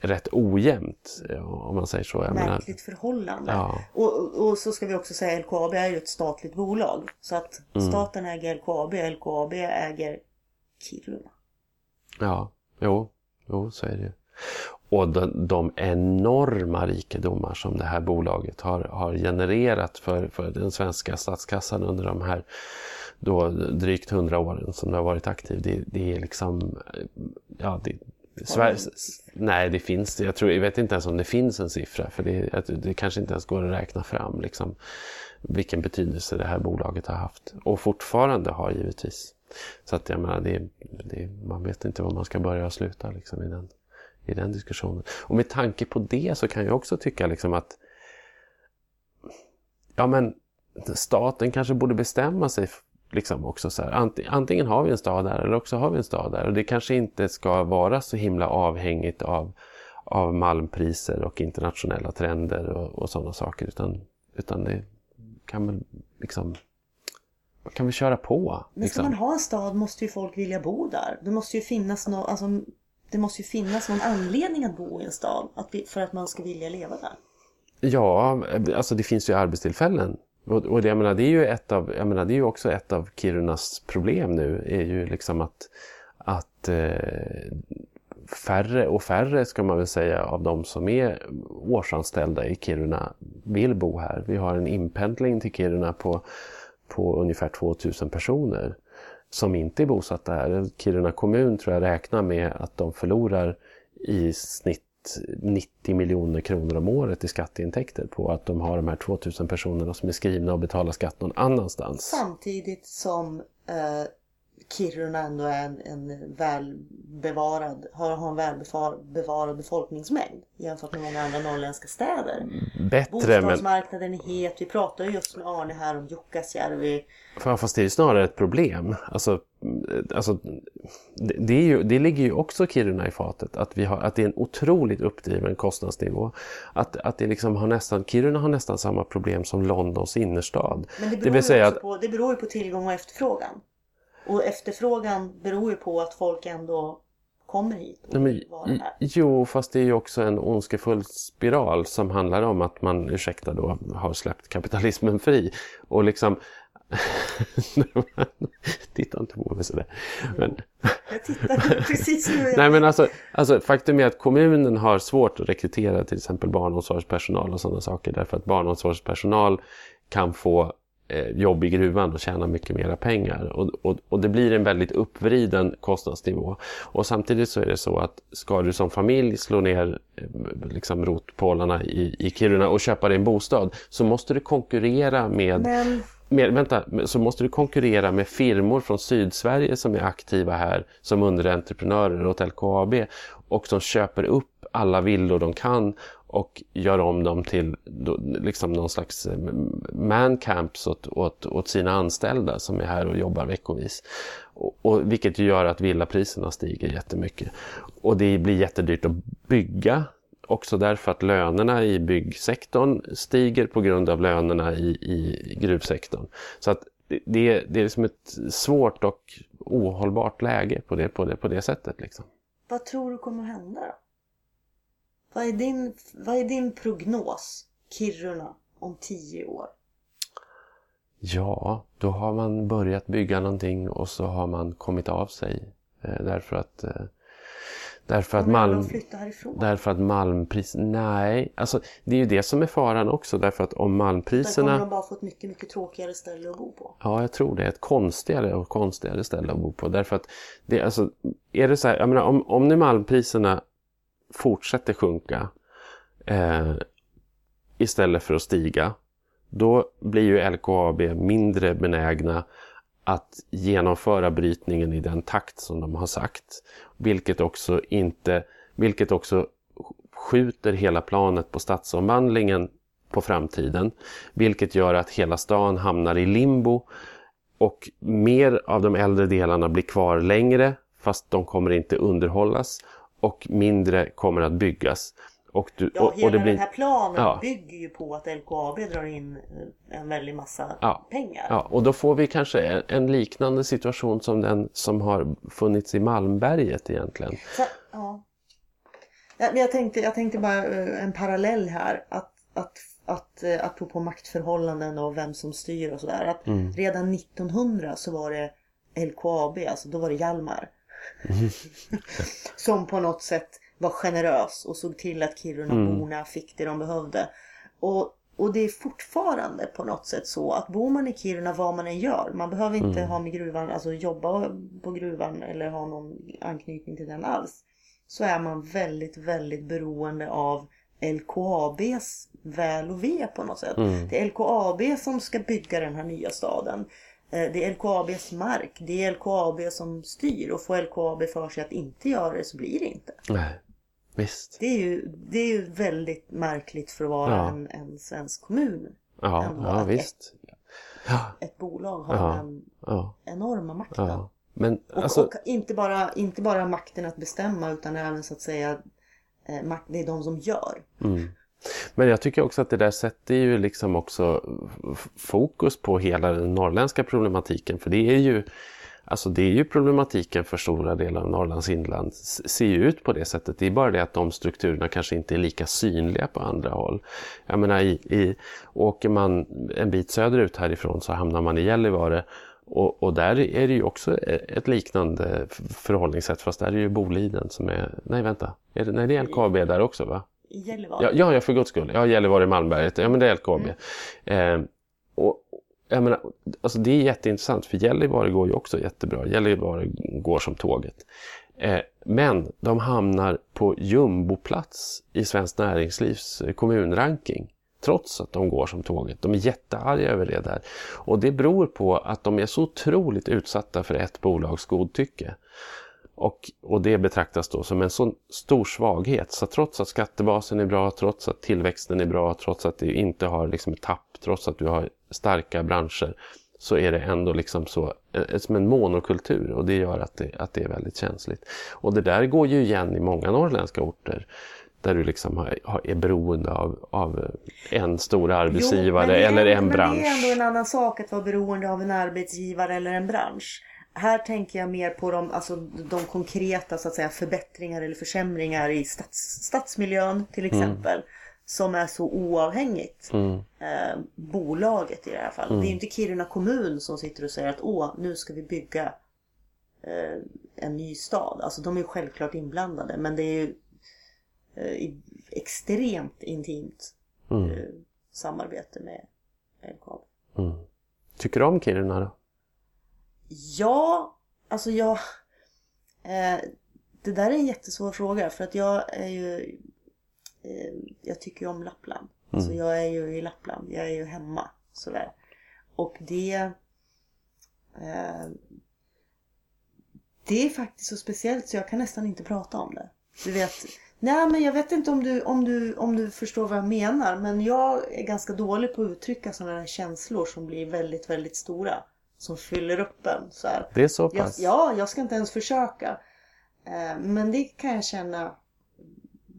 rätt ojämnt eh, om man säger så. Jag menar, Märkligt förhållande. Ja. Och, och, och så ska vi också säga LKAB är ju ett statligt bolag. Så att Mm. staten äger LKAB, LKAB äger Kiruna. Ja, jo, jo så är det ju. Och de, de enorma rikedomar som det här bolaget har, har genererat för, för den svenska statskassan under de här då drygt hundra åren som det har varit aktiv. Det, det är liksom, eh, ja, det, Sverige, nej, det finns jag tror, jag vet inte ens om det finns en siffra för det, det kanske inte ens går att räkna fram liksom, vilken betydelse det här bolaget har haft och fortfarande har givetvis. Så att jag menar, det, det, man vet inte var man ska börja och sluta liksom, i, den, i den diskussionen. Och med tanke på det så kan jag också tycka liksom att ja men staten kanske borde bestämma sig liksom också så här. Ant- Antingen har vi en stad där eller också har vi en stad där. Och det kanske inte ska vara så himla avhängigt av, av malmpriser och internationella trender och, och sådana saker. Utan, utan det kan väl liksom kan vi köra på? Men ska Liksom. man ha en stad måste ju folk vilja bo där. Det måste ju finnas någon, alltså, det måste ju finnas någon anledning att bo i en stad. Att vi, för att man ska vilja leva där. Ja, alltså det finns ju arbetstillfällen. Och, och det, jag menar, det är ju ett av, jag menar, det är ju också ett av Kirunas problem nu. är ju liksom att, att eh, färre och färre ska man väl säga av de som är årsanställda i Kiruna vill bo här. Vi har en inpendling till Kiruna på, på ungefär 2000 personer som inte är bosatta här. Kiruna kommun tror jag räknar med att de förlorar i snitt 90 miljoner kronor om året i skatteintäkter på att de har de här 2000 personerna som är skrivna och betalar skatt någon annanstans. Samtidigt som eh, Kiruna ändå är en, en välbevarad, har, har en välbevarad befolkningsmängd jämfört med många andra norrländska städer. Bättre men... Bostadsmarknaden är het. Vi pratade just med Arne här om Jukkasjärvi. Fast det är ju snarare ett problem. Alltså, alltså, det, är ju, det ligger ju också Kiruna i fatet. Att, vi har, att det är en otroligt uppdriven kostnadsnivå. Att, att det liksom har nästan, Kiruna har nästan samma problem som Londons innerstad. Men det beror, det att, på, det beror ju på tillgång och efterfrågan. Och efterfrågan beror ju på att folk ändå kommer hit och men, vara här. Jo, fast det är ju också en ondskefull spiral som handlar om att man, ursäkta då, har släppt kapitalismen fri. Och liksom... Titta inte på mig sådär. Men... Jag tittar precis nu. Nej men alltså, alltså, faktum är att kommunen har svårt att rekrytera till exempel barnomsorgspersonal och sådana saker därför att barnomsorgspersonal kan få jobb i gruvan och tjäna mycket mera pengar. Och, och, och, det blir en väldigt uppvriden kostnadsnivå. Och samtidigt så är det så att ska du som familj slå ner eh, liksom rotpålarna i, i Kiruna och köpa dig en bostad så måste du konkurrera med Men... Med, vänta, så måste du konkurrera med firmor från Sydsverige som är aktiva här som underentreprenörer åt LKAB och som köper upp alla villor de kan och gör om dem till liksom någon slags eh, mancamps åt, åt, åt sina anställda som är här och jobbar veckovis. Och, och, vilket gör att villapriserna stiger jättemycket. Och det blir jättedyrt att bygga också därför att lönerna i byggsektorn stiger på grund av lönerna i, i gruvsektorn. Så att det, är, det är liksom ett svårt och ohållbart läge på det, på det, på det sättet. Liksom. Vad tror du kommer att hända då? Vad är din, vad är din prognos, Kiruna, om tio år? Ja, då har man börjat bygga någonting och så har man kommit av sig. Eh, därför att eh, Därför att, Malm, därför att malmpris... Nej, alltså det är ju det som är faran också. Därför att om malmpriserna... Där kommer de bara få ett mycket, mycket tråkigare ställe att bo på. Ja, jag tror det. Ett konstigare och konstigare ställe att bo på. Därför att det, alltså, är det så här, jag menar, om, om nu malmpriserna fortsätter sjunka eh, istället för att stiga, då blir ju LKAB mindre benägna att genomföra brytningen i den takt som de har sagt. Vilket också, inte, vilket också skjuter hela planet på stadsomvandlingen på framtiden. Vilket gör att hela stan hamnar i limbo och mer av de äldre delarna blir kvar längre fast de kommer inte underhållas och mindre kommer att byggas. Och, du, ja, och, och det blir... den här planen ja. bygger ju på att LKAB drar in eh, en väldig massa ja. pengar. Ja, och då får vi kanske en, en, liknande situation som den som har funnits i Malmberget egentligen. Så, ja. Jag tänkte, jag tänkte bara eh, en parallell här. Att, att, att, eh, apropå maktförhållanden och vem som styr och sådär. Att mm. redan 1900 så var det LKAB, alltså då var det Hjalmar. Mm. som på något sätt var generös och såg till att Kirunaborna mm. fick det de behövde. Och, och det är fortfarande på något sätt så att bor man i Kiruna vad man än gör. Man behöver inte mm. ha med gruvan, alltså jobba på gruvan eller ha någon anknytning till den alls. Så är man väldigt, väldigt beroende av LKABs väl och ve på något sätt. Mm. Det är LKAB som ska bygga den här nya staden. Eh, det är LKABs mark. Det är LKAB som styr och får LKAB för sig att inte göra det så blir det inte. Nej. Visst. Det är ju, det är ju väldigt märkligt för att vara ja. en, en svensk kommun. Ja, ja visst. Ett, ett bolag har ja, den ja. enorma makten. Ja. Men, alltså... och, och, inte, bara, inte bara makten att bestämma utan även så att säga eh, det är de som gör. Mm. Men jag tycker också att det där sätter ju liksom också fokus på hela den norrländska problematiken. För det är ju Alltså det är ju problematiken för stora delar av Norrlands inland ser ju ut på det sättet. Det är bara det att de strukturerna kanske inte är lika synliga på andra håll. Jag menar, i, i, åker man en bit söderut härifrån så hamnar man i Gällivare och, och, där är det ju också e-, ett liknande förhållningssätt fast där är det ju Boliden som är... Nej vänta, är det, nej det är LKAB där också va? I Gällivare? Ja, ja, för guds skull. Ja, Gällivare i Malmberget. Ja men det är LKAB. Mm. Eh, och, jag menar, alltså det är jätteintressant för Gällivare går ju också jättebra. Gällivare går som tåget. Eh, men de hamnar på jumboplats i Svenskt Näringslivs eh, kommunranking. Trots att de går som tåget. De är jättearga över det där. Och det beror på att de är så otroligt utsatta för ett bolags godtycke. Och, och det betraktas då som en så stor svaghet. Så trots att skattebasen är bra, trots att tillväxten är bra, trots att du inte har liksom ett tapp, trots att du har starka branscher så är det ändå liksom så, eh, som en monokultur och det gör att det, att det är väldigt känsligt. Och det där går ju igen i många norrländska orter där du liksom har, har, är beroende av, av en stor arbetsgivare Jo, men är- eller en men bransch. det är ändå en annan sak att vara beroende av en arbetsgivare eller en bransch. Här tänker jag mer på de, alltså, de konkreta så att säga, förbättringar eller försämringar i stads, stadsmiljön till exempel. Som är så oavhängigt. Mm. Eh, bolaget i det här fallet. Det är ju inte Kiruna kommun som sitter och säger att åh, nu ska vi bygga eh, en ny stad. Alltså de är ju självklart inblandade men det är ju eh, extremt intimt Mm. eh, samarbete med LKAB. Mm. Tycker du om Kiruna då? Ja, alltså jag... Eh, det där är en jättesvår fråga för att jag är ju... Eh, jag tycker ju om Lappland. Alltså jag är ju i Lappland, jag är ju hemma sådär. Och det... Eh, det är faktiskt så speciellt så jag kan nästan inte prata om det. Du vet, nej men jag vet inte om du, om, du, om du förstår vad jag menar. Men jag är ganska dålig på att uttrycka sådana här känslor som blir väldigt, väldigt stora. Som fyller upp en. Så här. Det är så Jag, pass? ja, jag ska inte ens försöka. Eh, men det kan jag känna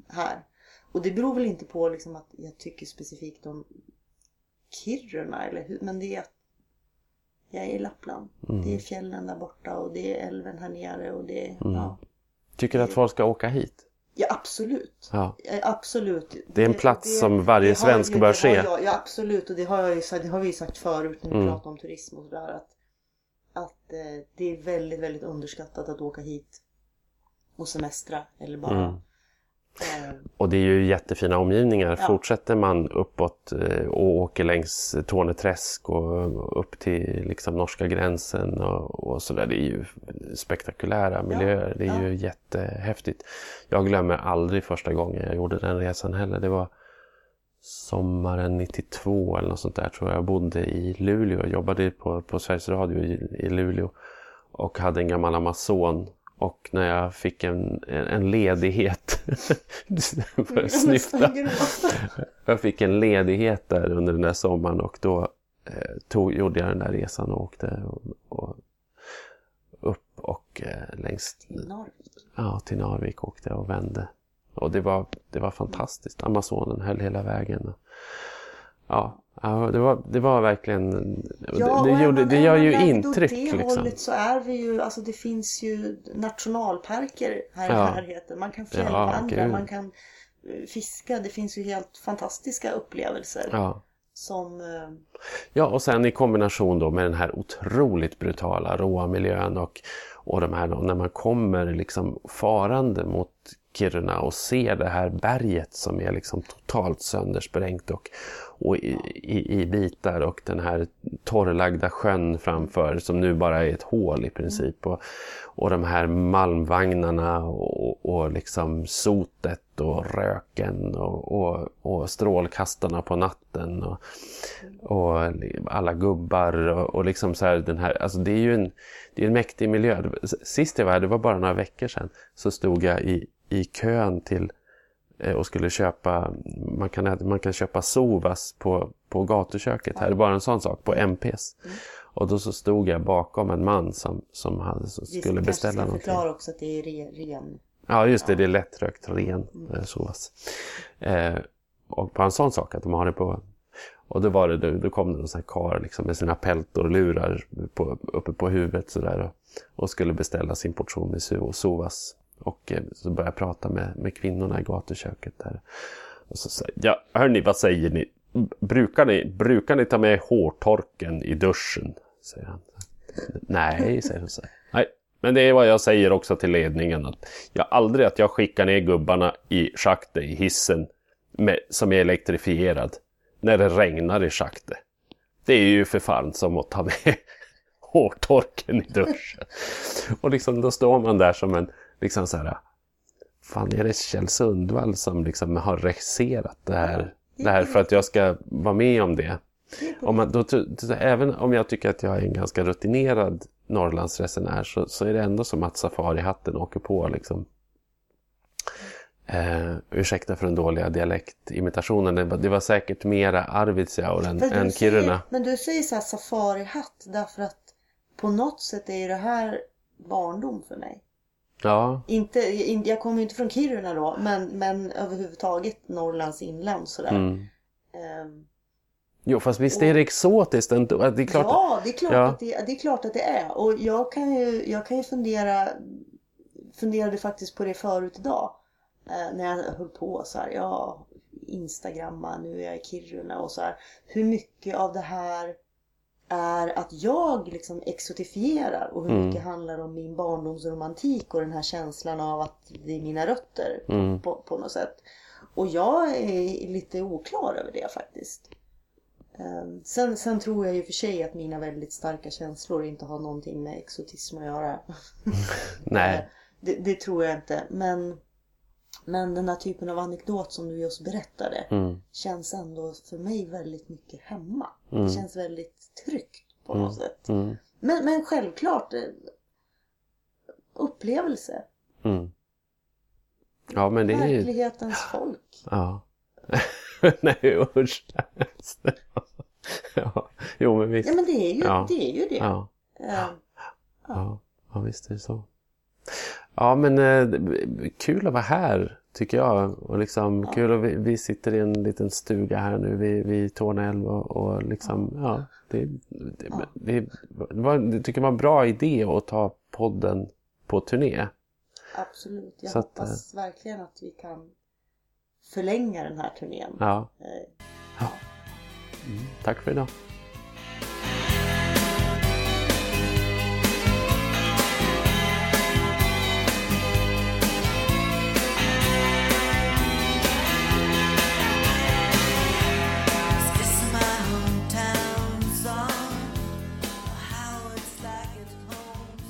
här. Och det beror väl inte på liksom att jag tycker specifikt om Kiruna eller hur, men det är att jag är i Lappland. Mm. Det är fjällen där borta och det är älven här nere och det är, ja. Tycker du att folk ska åka hit? Ja absolut. Ja. Absolut. Det är en plats som varje svensk ju- bör det se. jag- Ja absolut och det har, jag ju sagt, det har vi sagt förut när vi Mm. pratar om turism och sådär att, att eh, det är väldigt, väldigt underskattat att åka hit och semestra eller bara Mm. Eh, Och det är ju jättefina omgivningar. Ja. Fortsätter man uppåt eh, och åker längs Torneträsk och upp till liksom norska gränsen och, och sådär. Det är ju spektakulära miljöer. Det är ja. ju jättehäftigt. Jag glömmer aldrig första gången jag gjorde den resan heller. Det var sommaren 92 eller något sånt där tror jag. Jag bodde i Luleå. Jag jobbade på, på Sveriges Radio i, i Luleå. Och hade en gammal Amazon. Och när jag fick en, en, ledighet. Börjar snyfta. Jag fick en ledighet där under den där sommaren och då eh, tog, gjorde jag den där resan och åkte och, och upp och eh, längs Narvik. ja, till Narvik åkte jag och vände. Och det var, det var fantastiskt. Amazonen höll hela vägen. Ja, ja det, var, det var verkligen... Ja, det, det, gjorde, man- det gör ju vägd åt intryck det liksom. hållet så är vi ju, alltså det finns ju nationalparker här i Ja. närheten. Man kan Ja, fjällvandra, gud. man kan eh, fiska. Det finns ju helt fantastiska upplevelser. Ja. Som, eh, Ja, och sen i kombination då med den här otroligt brutala råa miljön och, och de här då, när man kommer liksom farande mot Kiruna och ser det här berget som är liksom totalt söndersprängt och, och i, i, i bitar och den här torrlagda sjön framför som nu bara är ett hål i princip. Och, och de här malmvagnarna och, och liksom sotet och röken och, och, och strålkastarna på natten. Och, och alla gubbar och, och liksom så här den här, alltså det är ju en, det är en mäktig miljö. Sist jag var här, det var bara några veckor sedan, så stod jag i, i kön till eh, och skulle köpa, man kan, man kan köpa sovas på, på gatuköket här, bara en sån sak, på MPs. Och då så stod jag bakom en man som, som hade, som vi skulle beställa ska någonting. förklara också att det är re, ren. Ja, just det. Det är lättrökt ren eh, sovas. Eh, och på en sån sak att de har det på... Och då, var det, då, då kom det en sån här karl liksom, med sina peltorlurar på, uppe på huvudet sådär och, och skulle beställa sin portion med so- sovas. Och eh, så började jag prata med, med kvinnorna i gatuköket där. Och så sa jag, ja hörni, vad säger ni? Brukar ni, brukar ni ta med hårtorken i duschen? Säger han. Nej, säger hon. Nej, men det är vad jag säger också till ledningen. Att jag aldrig att jag skickar ner gubbarna i schaktet i hissen med, som är elektrifierad när det regnar i schaktet. Det är ju för fan som att ta med hårtorken i duschen. Och liksom, då står man där som en, liksom så här, fan är det Kjell Sundvall som liksom har regisserat det här, det här för att jag ska vara med om det? Om man, då, även om jag tycker att jag är en ganska rutinerad Norrlandsresenär så, så är det ändå som att safarihatten åker på. Liksom. Eh, ursäkta för den dåliga dialektimitationen. Det, var- det var säkert mera Arvidsjaur än, än säger- Kiruna. Men du säger så här safarihatt därför att på något sätt är det här barndom för mig. Ja, Inte, in- jag kommer ju inte från Kiruna då, men, men överhuvudtaget Norrlands inland sådär. mm. Ehm, Jo, fast visst är det exotiskt ändå. Det är klart. Ja, det är klart, Ja. Att det, det är klart att det är. Och jag kan ju, jag kan ju fundera, funderade faktiskt på det förut idag. Eh, när jag höll på så här, ja, Instagramma, nu är jag i Kiruna och så här. Hur mycket av det här är att jag liksom exotifierar och hur Mm. mycket handlar om min barndomsromantik och den här känslan av att det är mina rötter Mm. på, på något sätt. Och jag är lite oklar över det faktiskt. Ehm, Sen, sen tror jag ju för sig att mina väldigt starka känslor inte har någonting med exotism att göra. Nej. Det, det tror jag inte. Men, men den här typen av anekdot som du just berättade Mm. känns ändå för mig väldigt mycket hemma. Mm. Det känns väldigt tryggt på något sätt. Mm. Men, men självklart eh, upplevelse. Mm. Ja, men det är ju... Verklighetens folk. Ja. Nej, usch. ja. Jo, men visst. Ja men det är ju Ja. det. Är ju det. Ja. Ehm, Ja, ja visst är det så. Ja, men eh, kul att vara här tycker jag. Och liksom kul att vi, vi sitter i en liten stuga här nu vid, vid Torne älv och, och liksom, ja. Det, det, det, det var, det tycker jag var en bra idé att ta podden på turné. Absolut. Jag Så att, hoppas verkligen att vi kan förlänga den här turnén. Ja, Eh, tack för idag.